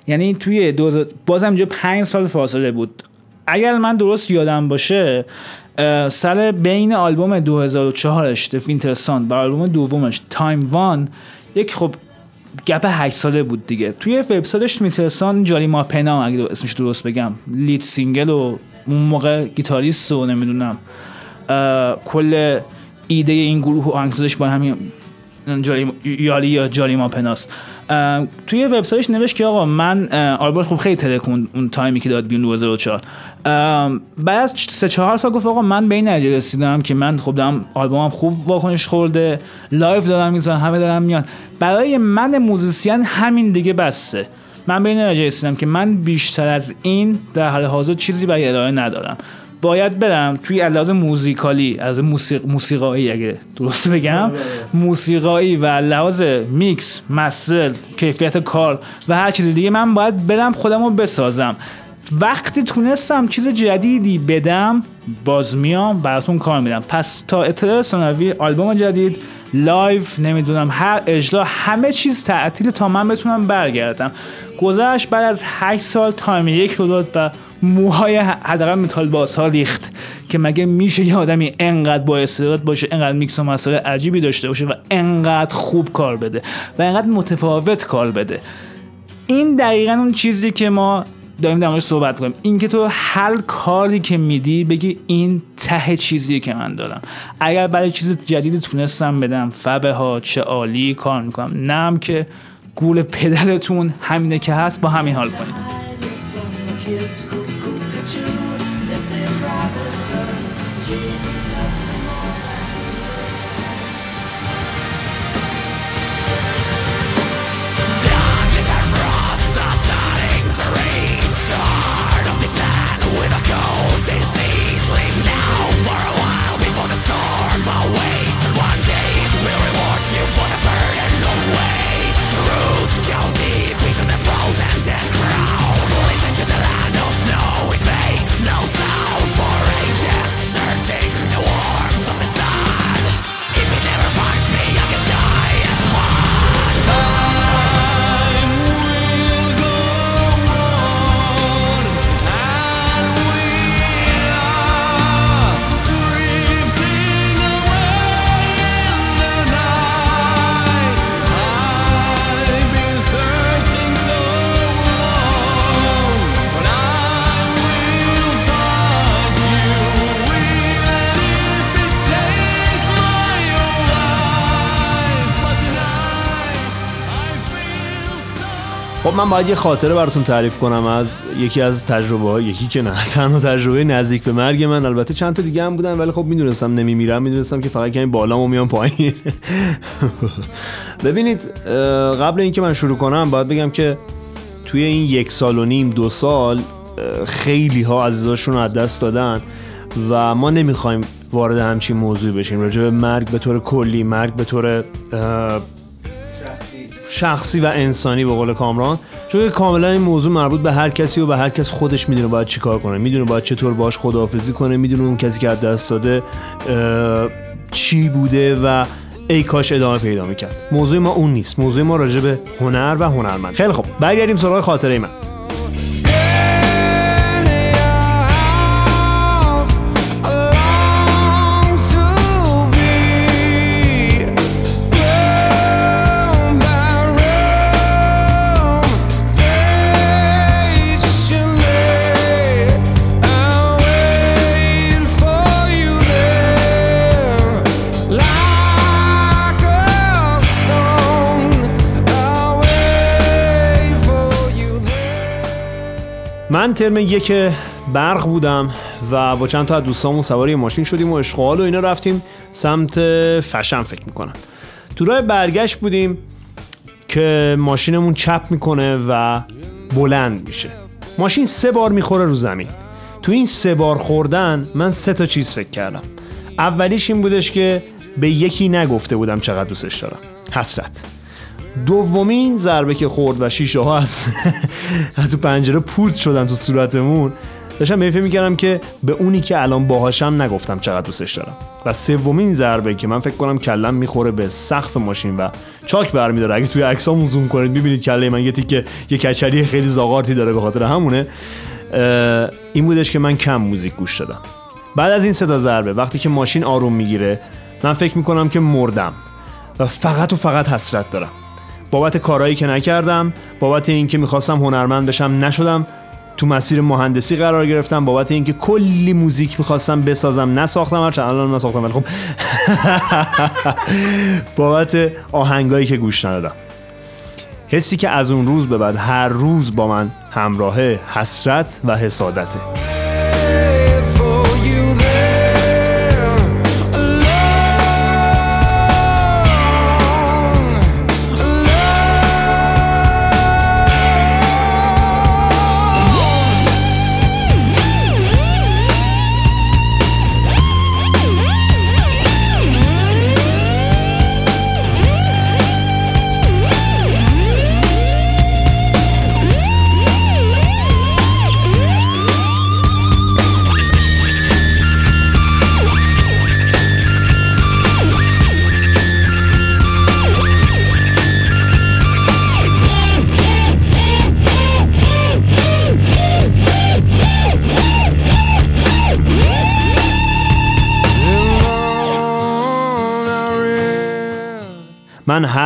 یعنی توی 2000 بازم اینجا 5 سال فاصله بود. اگر من درست یادم باشه سر بین آلبوم 2004ش The Wintersun و آلبوم دومش Time One یک خب gap 8 ساله بود دیگه. توی وبسایتش Wintersun Jari Mäenpää اگه اسمش درست بگم lead singer و اون موقع گیتاریست و نمی‌دونم کل ایده این گروه و آهنگسازش با همین Jari یا Jari Mäenpää س اه، توی وبسایتش نوشت که آقا من آلبوم خوب خیلی ترکون اون تایمی که داد بیرون 2004 اه، بعد از سه چهار سال گفت آقا من به این نتیجه رسیدم که من خب دارم آلبومم خوب واکنش خورده live دارم می‌زنم همه دارم میان. برای من موزیسین همین دیگه بسه. من به این نتیجه رسیدم که من بیشتر از این در حال حاضر چیزی برای ارائه ندارم. باید برم توی لحاظ musically از موسیق موسیقایی اگه درست بگم موسیقایی و لحاظ mix master کیفیت کار و هر چیز دیگه من باید برم خودم رو بسازم. وقتی تونستم چیز جدیدی بدم باز میام براتون کار میدم. پس تا اطلاع ثانوی آلبوم جدید live نمی‌دونم هر اجرا همه چیز تعطیل تا من بتونم برگردم. گذشت بعد از 8 سال Time یک رو داد و موهای حداقل متال باز ها ریخت که مگه میشه یه آدمی انقدر با استعداد باشه انقدر میکس و master عجیبی داشته باشه و انقدر خوب کار بده و انقدر متفاوت کار بده؟ این دقیقا اون چیزی که ما داریم در صحبت کنیم این که تو هر کاری که میدی بگی این ته چیزیه که من دارم. اگر برای چیز جدیدی تونستم بدم فبها چه عالی کار می‌کنم. نم که گول پدرتون همینه که هست با همین حال کنید خب من باید یه خاطره براتون تعریف کنم از یکی از تجربه های یکی که نه تنها تجربه نزدیک به مرگ من البته چند تا دیگه هم بودن ولی خب می‌دونستم نمیمیرم می‌دونستم که فقط کمی بالام و میام پایین. ببینید قبل اینکه من شروع کنم باید بگم که توی این یک سال و نیم دو سال خیلی ها عزیزاشون رو از دست دادن و ما نمی‌خوایم وارد همچین موضوعی بشیم. راجع به مرگ به طور کلی مرگ به طور شخصی و انسانی به قول کامران. چون کاملا این موضوع مربوط به هر کسی و به هر کس خودش می‌دونه باید چیکار کنه. می‌دونه باید چطور باش خداحافظی کنه. می‌دونه اون کسی که دست داده چی بوده و ای کاش ادامه پیدا می‌کرد. موضوع ما اون نیست. موضوع ما راجع به هنر و هنرمند. خیلی خب برگردیم سراغ خاطره من. ترم یک برق بودم و با چند تا از دوستامون سوار ماشین شدیم و اشغال و اینا رفتیم سمت فشن فکر می‌کنم. تو راه برگشت بودیم که ماشینمون چپ می‌کنه و بلند میشه. ماشین سه بار می‌خوره رو زمین. تو این سه بار خوردن من سه تا چیز فکر کردم. اولیش این بودش که به یکی نگفته بودم چقدر دوستش دارم. حسرت. دومین ضربه که خورد و شیشه ها از تو پنجره پود شدن تو صورتمون. داشتم فکر می‌کردم که به اونی که الان باهاشم نگفتم چقدر دوستش دارم. و سومین ضربه که من فکر کنم کلم می‌خوره به سقف ماشین و چاک برمیداره. اگه توی عکسامون زوم کنید می‌بینید کله من یه تیکه یه کچلی خیلی زاغارتی داره به خاطر همونه. این بودش که من کم موزیک گوش دادم. بعد از این سه تا ضربه وقتی که ماشین آروم می‌گیره من فکر می‌کنم که مردم. و فقط و فقط حسرت دارم. بابت کارهایی که نکردم بابت اینکه می‌خواستم هنرمند بشم نشدم تو مسیر مهندسی قرار گرفتم بابت اینکه کلی موزیک می‌خواستم بسازم نساختم هرچند الان نساختم ولی خب. بابت آهنگایی که گوش ندادم. حسی که از اون روز به بعد هر روز با من همراهه حسرت و حسادته.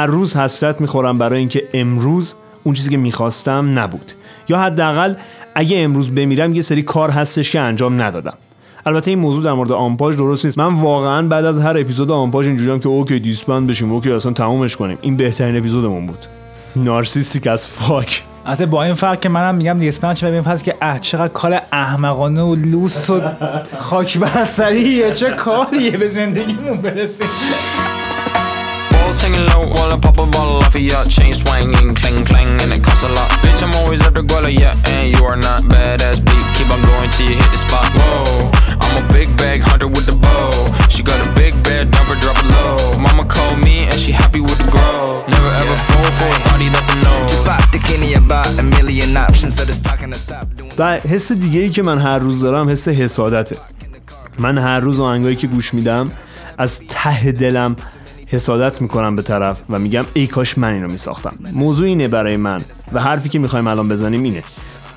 هر روز حسرت می‌خورم برای اینکه امروز اون چیزی که می‌خواستم نبود. یا حداقل اگه امروز بمیرم یه سری کار هستش که انجام ندادم. البته این موضوع در مورد آمپاژ درست نیست. من واقعا بعد از هر اپیزود آمپاژ اینجوریام که اوکی disband بشیم OK اصلا تمومش کنیم. این بهترین اپیزودمون بود. narcissistic as fuck. البته با این فرق که منم میگم disband شیم بس که اه چقدر کار احمقانه و لوس و خاک بر سریه. چه کاریه به زندگیمون برسیم. Hanging low while I pop a bottle off of your chain swinging, clang clang, and it costs a lot. Bitch, I'm always at the guala, yeah, and you are not badass beat. Keep on going till you hit the spot. Whoa, I'm a big bag hunter with the bow. She got a big bed, number drop it low. Mama called me and she happy with the grow. Never ever fall for a party that's a no. Just pop the Kenny about a million options, so just talking to stop doing. و حس دیگه ای که من هر روز دارم حس حسادته من هر روز آهنگایی که گوش میدم از ته دلم حسادت می‌کنم به طرف و میگم ای کاش من اینو میساختم. موضوع اینه برای من و حرفی که می‌خوایم الان بزنیم اینه.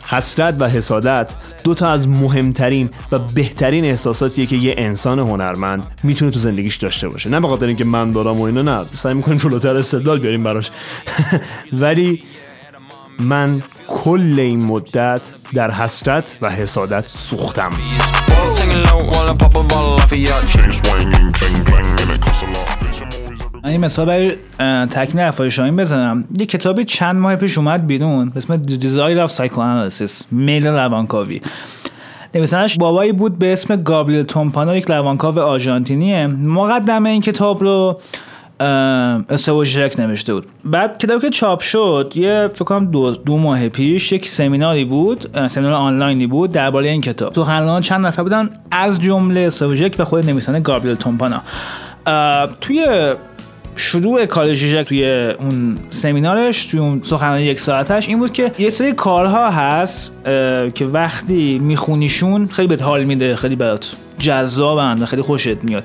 حسرت و حسادت دو تا از مهمترین و بهترین احساساتیه که یه انسان هنرمند می‌تونه تو زندگیش داشته باشه. نه به خاطر اینکه من دارم و اینا نه. سعی می‌کنیم جلوتر استدلال بیاریم براش. ولی من کل این مدت در حسرت و حسادت سوختم. این مثال برای تکمیل حرفای شاهین بزنم. یه کتابی چند ماه پیش اومد بیرون به اسم The Desire of Psychoanalysis میل روانکاوی. نویسنش بابایی بود به اسم گابریل تومپانو یک روانکاو آرژانتینیه. مقدمه این کتاب رو استوژک نوشته بود. بعد کتاب که چاپ شد یه فکر دو, دو ماه پیش یک سمیناری بود سمینار آنلاینی بود درباره این کتاب. تو چند نفر بودن از جمله استوژک و خود نویسنده گابریل تومپانا. توی شروع کار ژیژک توی اون سمینارش توی اون سخنرانی یک ساعتش این بود که یه سری کارها هست که وقتی میخونیشون خیلی بهت حال میده خیلی برات جذابن و خیلی خوشت میاد.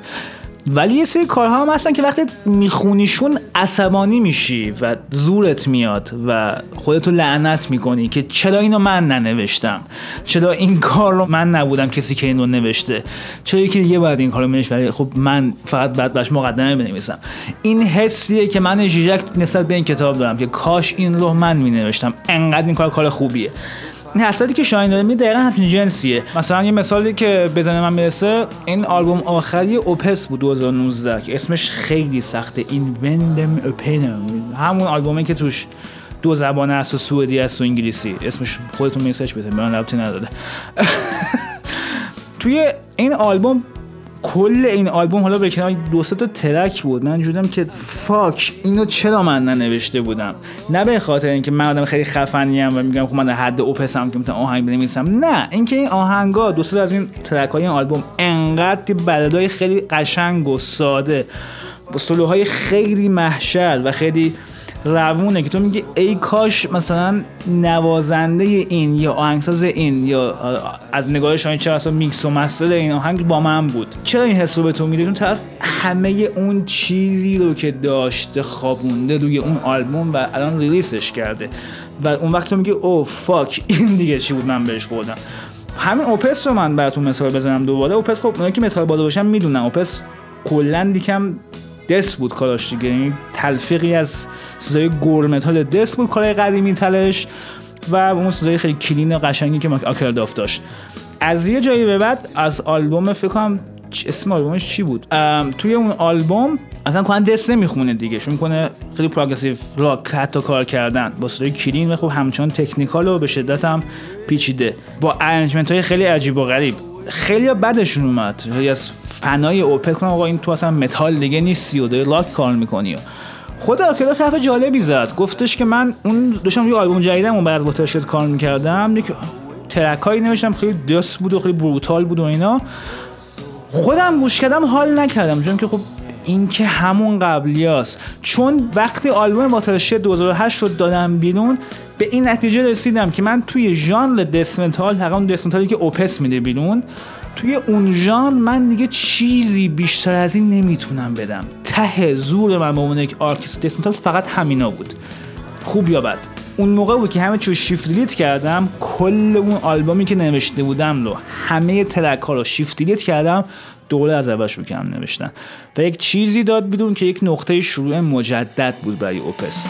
ولی یه سری کارها هم هستن که وقتی میخونیشون عصبانی میشی و زورت میاد و خودتو لعنت می‌کنی که چرا اینو من ننوشتم؟ چرا این کار رو من نبودم کسی که اینو نوشته؟ چرا یکی دیگه باید این کارو بنویسه؟ ولی خب من فقط بعد باش مقدمه بنویسم. این حسیه که من ژیژک نسبت به این کتاب دارم که کاش این رو من مینوشتم. انقدر این کار کار خوبیه. این که شاین داره می دقیقا همچین جنسیه. مثلا یه مثالی که بزنه من می‌رسه این آلبوم آخری اوپس بود 2019 که اسمش خیلی سخته این وندم اوپنم همون آلبومی که توش دو زبانه هست و سوئدی هست و انگلیسی. اسمش خودتون میسش بزنید من ربطی نداره. توی این آلبوم کل این آلبوم حالا به کنار دو تا ترک بود. من جودم که فاک اینو چرا من ننوشته بودم؟ نه به خاطر اینکه من آدم خیلی خفنی ام و میگم خب من در حد اوپسم که می‌تونم آهنگ بنویسم. نه اینکه این آهنگا دو سه از این ترک های این آلبوم انقدر بلدای خیلی قشنگ و ساده با سلوهای خیلی محشر و خیلی روونه که تو میگی ای کاش مثلا نوازنده این یا آهنگساز این یا از نگاه شاین چرا اصلا میکس و مستر این آهنگ با من بود. چرا این حس رو به تو میده؟ چون طرف همه اون چیزی رو که داشته خوابونده روی اون آلبوم و الان ریلیسش کرده. و اون وقت تو میگی او فاک این دیگه چی بود من بهش خوردم. همین اوپس رو من براتون مثال بزنم دوباره. اوپس خب اونایی که متال بالا باشن می‌دونن. اوپس کلا دیکم دس بود کاراش دیگه. یعنی تلفیقی از صدای گور متال دس بود کارهای قدیمی تلش و اون صدای خیلی clean و قشنگی که Åkerfeldt داشت. از یه جایی به بعد از آلبوم فکر کنم چ- اسم آلبومش چی بود؟ توی اون آلبوم اصلا کلا دست نمی‌خونه دیگه. شون کنه خیلی progressive rock حتی کار کردن. با صدای clean و خب همچنان technical و به شدت هم پیچیده. با arrangement های خیلی عجیب و غریب. خیلی بدشون اومد. خیلی از fan ای Opeth کنم آقا این تو اصلا متال دیگه نیستی و داری لاک کار می‌کنی. خود Åkerfeldt حرف جالبی زد. گفتش که من اون داشتم یه آلبوم جدیدم اون بعد Watershed کار می‌کردم. یک track هایی نوشتم خیلی دست بود و خیلی brutal بود و اینا. خودم گوش کردم حال نکردم. چون که خب این که همون قبلیاست. چون وقتی آلبوم Watershed 2008 رو دادم بیرون به این نتیجه رسیدم که من توی ژانر death metal اون death metal ی که Opeth میده بیرون توی اون ژانر من دیگه چیزی بیشتر از این نمی‌تونم بدم. ته زور من به عنوان یک artist. death metal فقط همینا بود. خوب یا بد؟ اون موقع بود که همه چیز شیفت دیلیت کردم کل اون آلبومی که نوشته بودم رو همه ترک ها رو شیفت دیلیت کردم دوباره از اول شروع کردم نوشتن. و یک چیزی داد بیرون که یک نقطه شروع مجدد بود برای اوپس.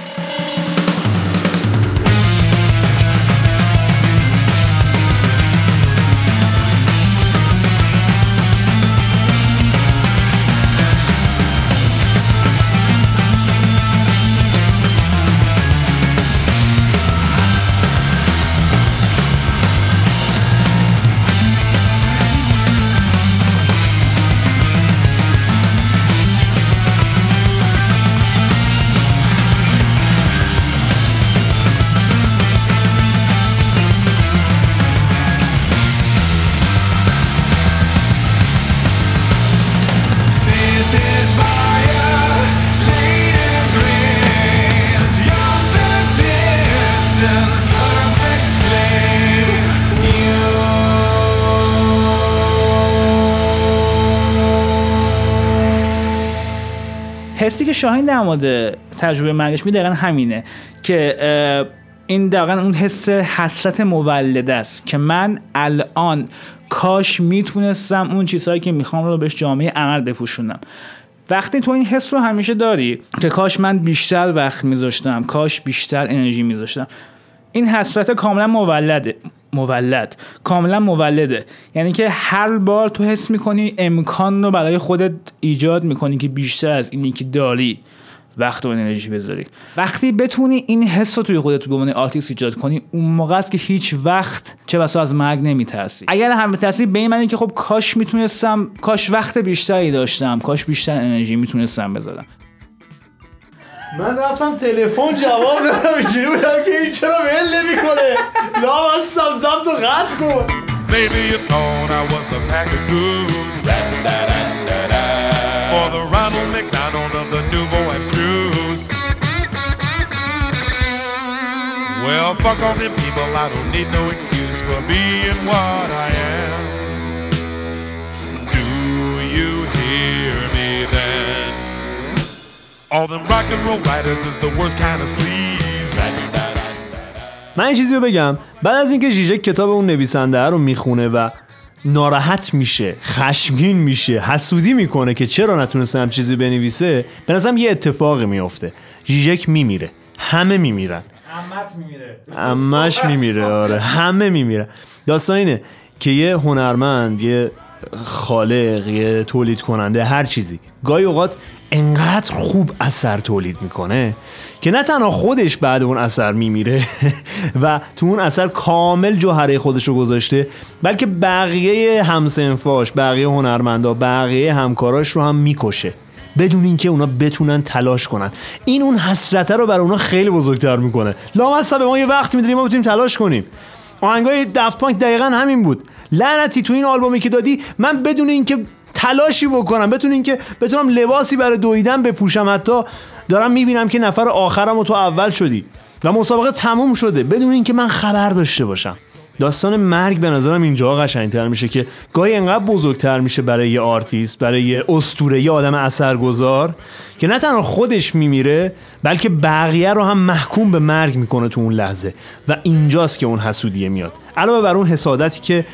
حسی که شاهین در مورد تجربه مرگش می دقیقا همینه که این دقیقا اون حس حسرت مولده است که من الان کاش می‌تونستم اون چیزهایی که می‌خوام رو بهش جامعه عمل بپوشونم. وقتی تو این حس رو همیشه داری که کاش من بیشتر وقت میذاشتم کاش بیشتر انرژی میذاشتم این حسرت کاملا مولده. مولد. کاملا مولده. یعنی که هر بار تو حس می‌کنی امکان رو برای خودت ایجاد می‌کنی که بیشتر از اینی که داری وقت و انرژی بذاری. وقتی بتونی این حس رو توی خودت به عنوان آرتیست ایجاد کنی اون موقع است که هیچ وقت چه بسا از مرگ نمیترسی. اگر هم بترسی به این که خب کاش می‌تونستم کاش وقت بیشتری داشتم کاش بیشتر انرژی می‌تونستم بذارم. من رفتم تلفن جواب دادم اینجوری بودم که این چرا ول نمیکنه لا از سمزم تو قطع کن Maybe you thought I was the pack of goose. Or the Ronald McDonald of the nouveau abstruse. Well, fuck all them people, I don't need no excuse for being what I am. من یه چیزی رو بگم. بعد از اینکه ژیژک کتاب اون نویسنده رو می‌خونه و ناراحت میشه خشمگین میشه حسودی می‌کنه که چرا نتونسته هم چیزی بنویسه به نظرم یه اتفاقی میفته ژیژک میمیره. همه میمیرن. امت میمیره. امش میمیره آره. همه میمیره داستان اینه که یه هنرمند یه خالق یه تولید کننده هر چیزی. گاهی اوقات انقدر خوب اثر تولید می‌کنه که نه تنها خودش بعد اون اثر میمیره و تو اون اثر کامل جوهره خودش رو گذاشته بلکه بقیه همسنفاش بقیه هنرمندا بقیه همکاراش رو هم می‌کشه بدون اینکه اونا بتونن تلاش کنن. این اون حسرته رو برای اونا خیلی بزرگتر می‌کنه. لامصب به ما یه وقت می‌دونیم ما بتونیم تلاش کنیم. آهنگای دفت پانک دقیقا همین بود. لعنتی تو این آلبومی که دادی من بدون اینکه تلاشی بکنم. بدون اینکه بتونم لباسی برای دویدن بپوشم. حتی دارم می‌بینم که نفر آخرم و تو اول شدی و مسابقه تموم شده. بدون اینکه من خبر داشته باشم. داستان مرگ به نظرم اینجا قشنگتر میشه که گاهی انقدر بزرگتر میشه برای یه آرتیست برای یه اسطوره یه آدم اثرگذار که نه تنها خودش میمیره بلکه بقیه رو هم محکوم به مرگ می‌کنه تو اون لحظه. و اینجاست که اون حسودیه میاد. علاوه بر اون حسادتی که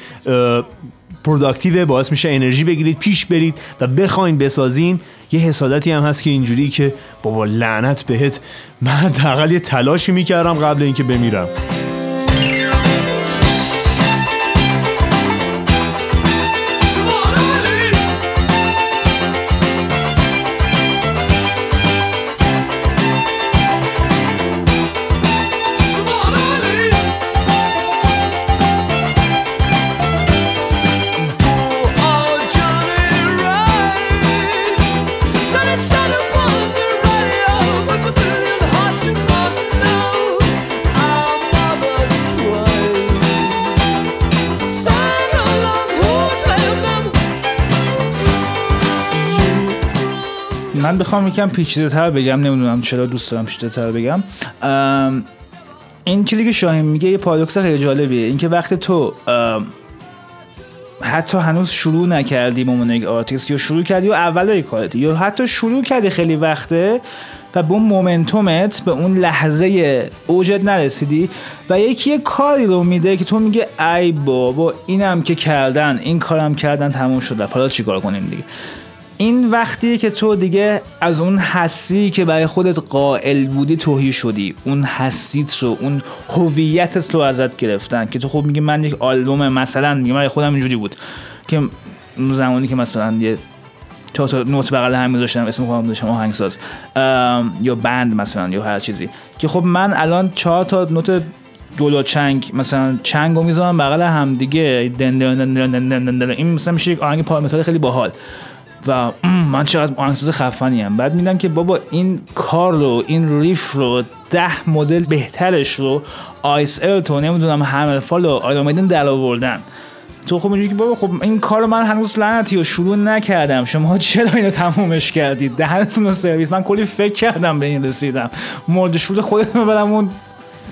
productive باعث میشه انرژی بگیرید پیش برید و بخواین بسازین. یه حسادتی هم هست که اینجوری که بابا لعنت بهت. من حداقل یه تلاشی می‌کردم قبل اینکه بمیرم. بخوام یکم پیچیده تر بگم نمی‌دونم چرا دوست دارم پیچیده تر بگم این چیزی که شاهین میگه یه پارادوکس خیلی جالبیه. اینکه وقتی تو حتی هنوز شروع نکردی یک آرتیست یا شروع کردی و اولای کارتی یا حتی شروع کردی خیلی وقته و به اون momentum ت به اون لحظه اوجت نرسیدی و یکی یه کاری رو میده که تو میگه ای بابا اینم که کردن این کارم کردن تموم شد. حالا چیکار کنیم دیگه؟ این وقتیه که تو دیگه از اون هستی که برای خودت قائل بودی توهی شدی اون هستیت رو اون هویتت رو ازت گرفتن که تو خب میگی من یک آلبوم مثلا میگه من خودم اینجوری بود که زمانی که مثلا یه چهار تا نوت بغل هم میذاشتم اسم خودم داشتم آهنگساز یا بند مثلا یا هر چیزی که خب من الان چهار تا نوت دولا چنگ مثلا چنگ رو می‌ذارم بغل هم دیگه. این مثلا میشه یک آهنگ پارامتال خیلی باحال و من چقدر آهنگساز خفنی هم بعد میدم که بابا این کار رو این ریف رو ده مدل بهترش رو آیس ال تو نمی‌دونم همل فال و آیدامیدن در آوردن. تو خب اینجوری که بابا خب این کار رو من هنوز لعنتی و شروع نکردم. شما چرا اینو تمومش کردید؟ دهنتون رو سرویس. من کلی فکر کردم به این رسیدم. مورد شروع خودتون رو برم اون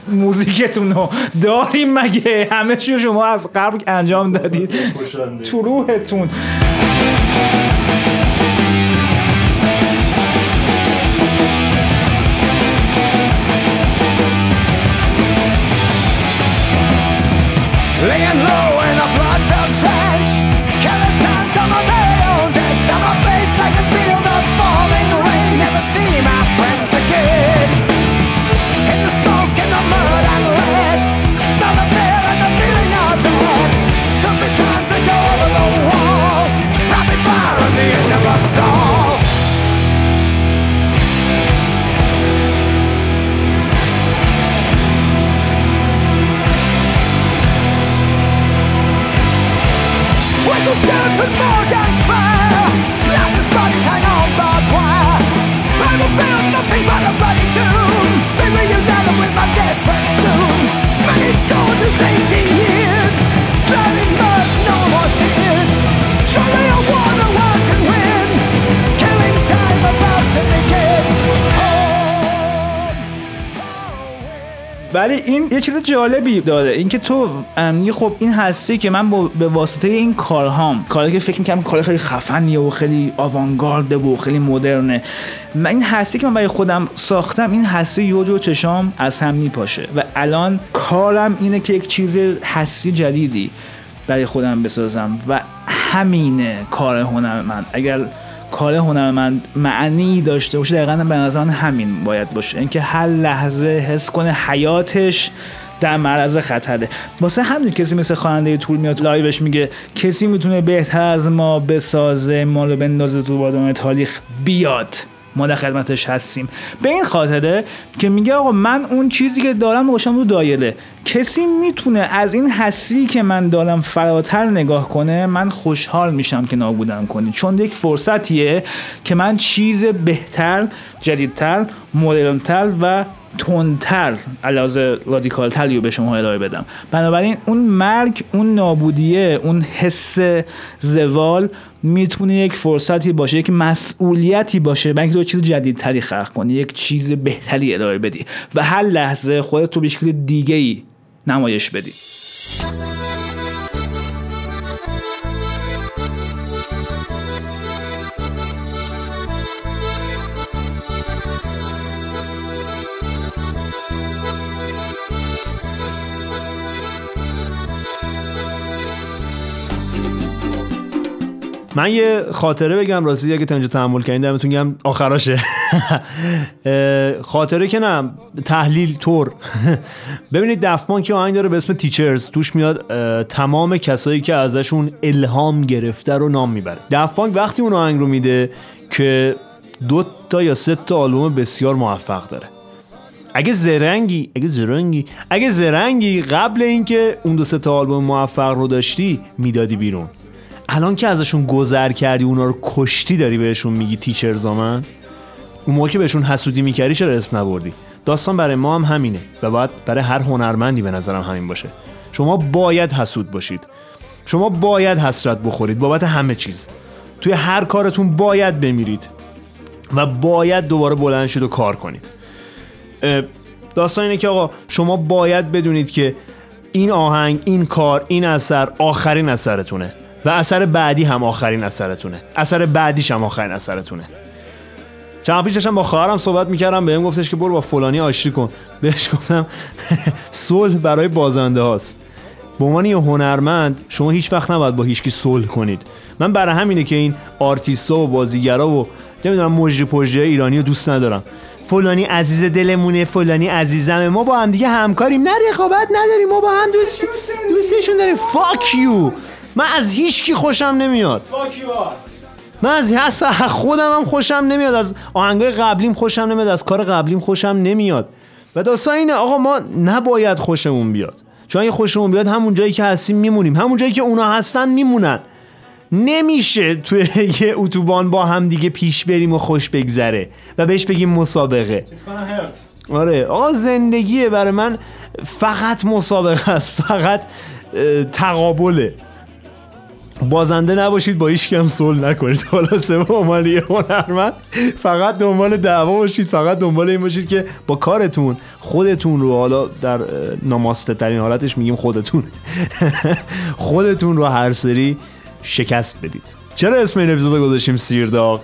موزیکتون رو. داریم مگه؟ همه رو شما از قبل انجام دادید. تو روحتون. یه چیز جالبی داره اینکه تو ام، یه خب این هستی که من به واسطه این کارهام کاری که فکر می‌کنم کار خیلی خفنیه و خیلی آوانگارده و خیلی مدرنه من این هستی که من برای خودم ساختم این هستی یه جو چشام از هم میپاشه و الان کارم اینه که یک چیز هستی جدیدی برای خودم بسازم و همینه کار هنرمند اگر کار هنرمند معنی داشته باشه دقیقا به نظر همین باید باشه. اینکه هر لحظه حس کنه حیاتش در معرض خطره. واسه همین کسی مثل خواننده طول میاد لایوش میگه کسی می‌تونه بهتر از ما بسازه ما رو بندازه تو بادام تاریخ بیاد. ما در خدمتش هستیم. به این خاطره که میگه آقا من اون چیزی که دارم باشم رو دایره کسی می‌تونه از این هستی که من دارم فراتر نگاه کنه من خوشحال میشم که نابودم کنی. چون یک فرصتیه که من چیز بهتر جدیدتر مدرنتر و تندتر علاوه رادیکالتری رو به شما ارائه بدم. بنابراین اون مرگ اون نابودیه اون حس زوال می‌تونه یک فرصتی باشه یک مسئولیتی باشه. برای اینکه تو چیز جدیدتری خلق کنی یک چیز بهتری ارائه بدی. و هر لحظه خودت رو به شکل دیگه ای نمایش بدی. من یه خاطره بگم راستی اگه تا اینجا تحمل کردین دمتون گم آخراشه. خاطره که نه تحلیل طور. ببینید دفمان که آهنگ داره به اسم تیچرز توش میاد تمام کسایی که ازشون الهام گرفته رو نام می‌بره. دفپانک وقتی اون آهنگ رو میده که دو تا یا سه تا آلبوم بسیار موفق داره. اگه زرنگی اگه زرنگی اگه زرنگی قبل اینکه اون دو سه تا آلبوم موفق رو داشتی می‌دادی بیرون. الان که ازشون گذر کردی اونا رو کشتی داری بهشون میگی تیچرز من؟ اون موقع که بهشون حسودی می‌کردی چرا اسم نبردی؟ داستان برای ما هم همینه و باید برای هر هنرمندی به نظرم همین باشه. شما باید حسود باشید. شما باید حسرت بخورید بابت همه چیز. توی هر کارتون باید بمیرید و باید دوباره بلند شید و کار کنید. داستان اینه که آقا شما باید بدونید که این آهنگ این کار این اثر آخرین اثرتونه. و اثر بعدی هم آخرین اثرتونه. اثر بعدیش هم آخرین اثرتونه. چند پیش داشتم با خواهرم صحبت می‌کردم بهم گفتش که برو با فلانی آشتی کن. بهش گفتم صلح برای بازنده هاست. به عنوان یه هنرمند شما هیچ وقت نباید با هیچکی صلح کنید. من برای همینه که این آرتیستا و بازیگرا و نمی‌دونم مجری پژری ایرانی رو دوست ندارم. فلانی عزیز دلمونه فلانی عزیزمه. ما با هم دیگه همکاریم. نه رقابت نداریم. ما با هم دوست دوستشون داریم. فاک یو من از هیچکی خوشم نمیاد. من از اصلا از خودم هم خوشم نمیاد. از آهنگای قبلیم خوشم نمیاد. از کار قبلیم خوشم نمیاد. و داستان اینه آقا ما نباید خوشمون بیاد. چون اگه خوشمون بیاد همون جایی که هستیم میمونیم. همون جایی که اونا هستن میمونن. نمیشه توی یه اتوبان با هم دیگه پیش بریم و خوش بگذره و بهش بگیم مسابقه. آره. آقا زندگیه برای من. فقط مسابقه است. فقط تقابله. بازنده نباشید با هیچ هم صلح نکنید. خلاصه به عنوان یه هنرمند فقط دنبال دعوا باشید فقط دنبال این باشید که با کارتون خودتون رو حالا در ناماسته ترین حالتش میگیم خودتون. خودتون رو هر سری شکست بدید. چرا اسم این اپیزود گذاشتیم سیرداغ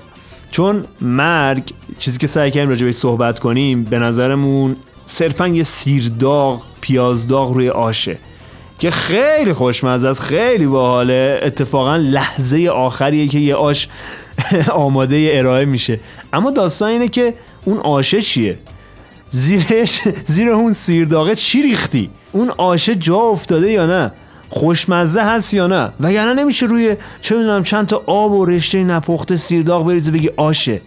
چون مرگ چیزی که سعی کردیم راجع بهش صحبت کنیم به نظرمون صرفا یه سیرداغ پیازداغ روی آشه که خیلی خوشمزه است خیلی باحاله. اتفاقا لحظه آخریه که یه آش آماده ارائه میشه. اما داستان اینه که اون آشه چیه؟ زیرش زیر اون سیرداغه چی ریختی؟ اون آشه جا افتاده یا نه؟ خوشمزه هست یا نه؟ وگرنه نمیشه روی چه می‌دونم چند تا آب و رشته نپخته سیرداغ بریزه بگی آشه.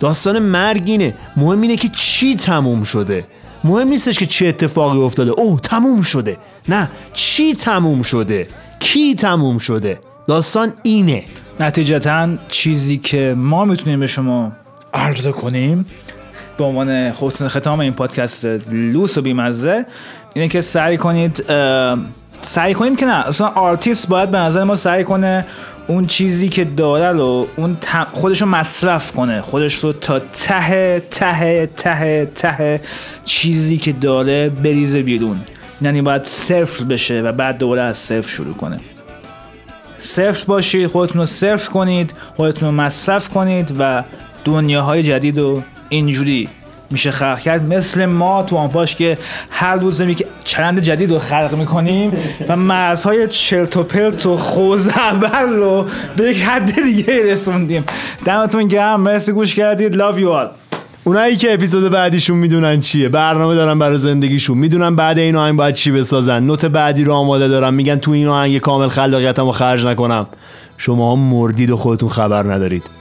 داستان مرگ اینه. مهم اینه که چی تموم شده؟ مهم نیستش که چه اتفاقی افتاده. اوه تموم شده. نه چی تموم شده؟ کی تموم شده؟ داستان اینه. نتیجتا چیزی که ما می‌تونیم به شما عرضه کنیم به عنوان خودتون ختام این پادکست لوس و بیمزه اینه که سعی کنید سعی کنید که نه اصلا آرتیست باید به نظر ما سعی کنه اون چیزی که داره رو اون خودش رو مصرف کنه. خودش رو تا ته ته ته ته چیزی که داره بریزه بیرون. یعنی باید صفر بشه و بعد دوباره از صفر شروع کنه. صفر باشید خودتون رو صفر کنید خودتون رو مصرف کنید و دنیاهای جدید رو اینجوری میشه خلق کرد. مثل ما تو آنپاش که هر روز می که چرند جدید رو خلق می‌کنیم و مرزهای چرت و پرت و خوزعبر رو به یک حد دیگه رسوندیم. دمتون گرم. مرسی گوش کردید. Love you all. اونایی که اپیزود بعدیشون می‌دونن چیه. برنامه دارن برای زندگیشون. می‌دونن بعد این آهنگ باید چی بسازن. نوت بعدی رو آماده دارن. میگن تو این آهنگ کامل خلاقیتمو خرج نکنم. شما مردید و خودتون خبر ندارید.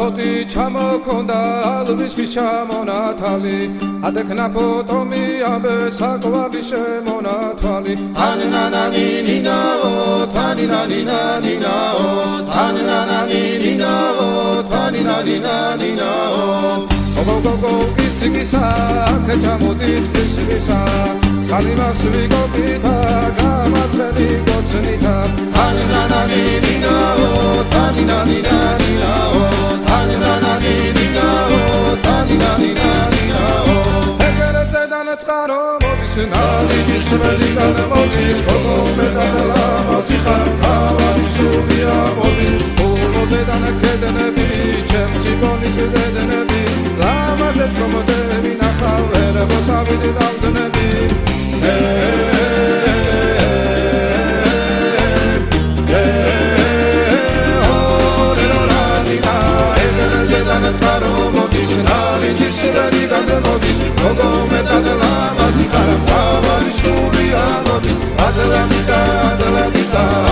ფოტი ჩამოქონდა ალვის ხის ჩამონათალი ატეკნაფო ტომი ამბე საკვალი შემონათვალი თანანანინინაო თანინანინანინაო თანანანინინაო თანინანინანინაო გოგოგოგო კისიკისა აქ ჩამოდით კისიკისა წყალი მას ვიკოპითა გამაძლევი გოცნითა. თანინანინინაო თანინანინანინაო თანი დანანინინაო თანი დანინანინაო ეგერეზე დანაწყარო მოდის ნავიგის ველი გადამოდის გოგო მე გადალამაზი ხარ თავი სულია მოდის გოგოზე დანაკედნები ჩემ ჯიბონის დედნები ლამაზებს რომ მოდევინახავ ერებოსავით დავდნები ეე სადაც გარომოდის რამინდის შედარი გადმოდის მოგომე დადლამაზი ხარ მთავარი სული ამოდის ადლამიტა ადლამიტა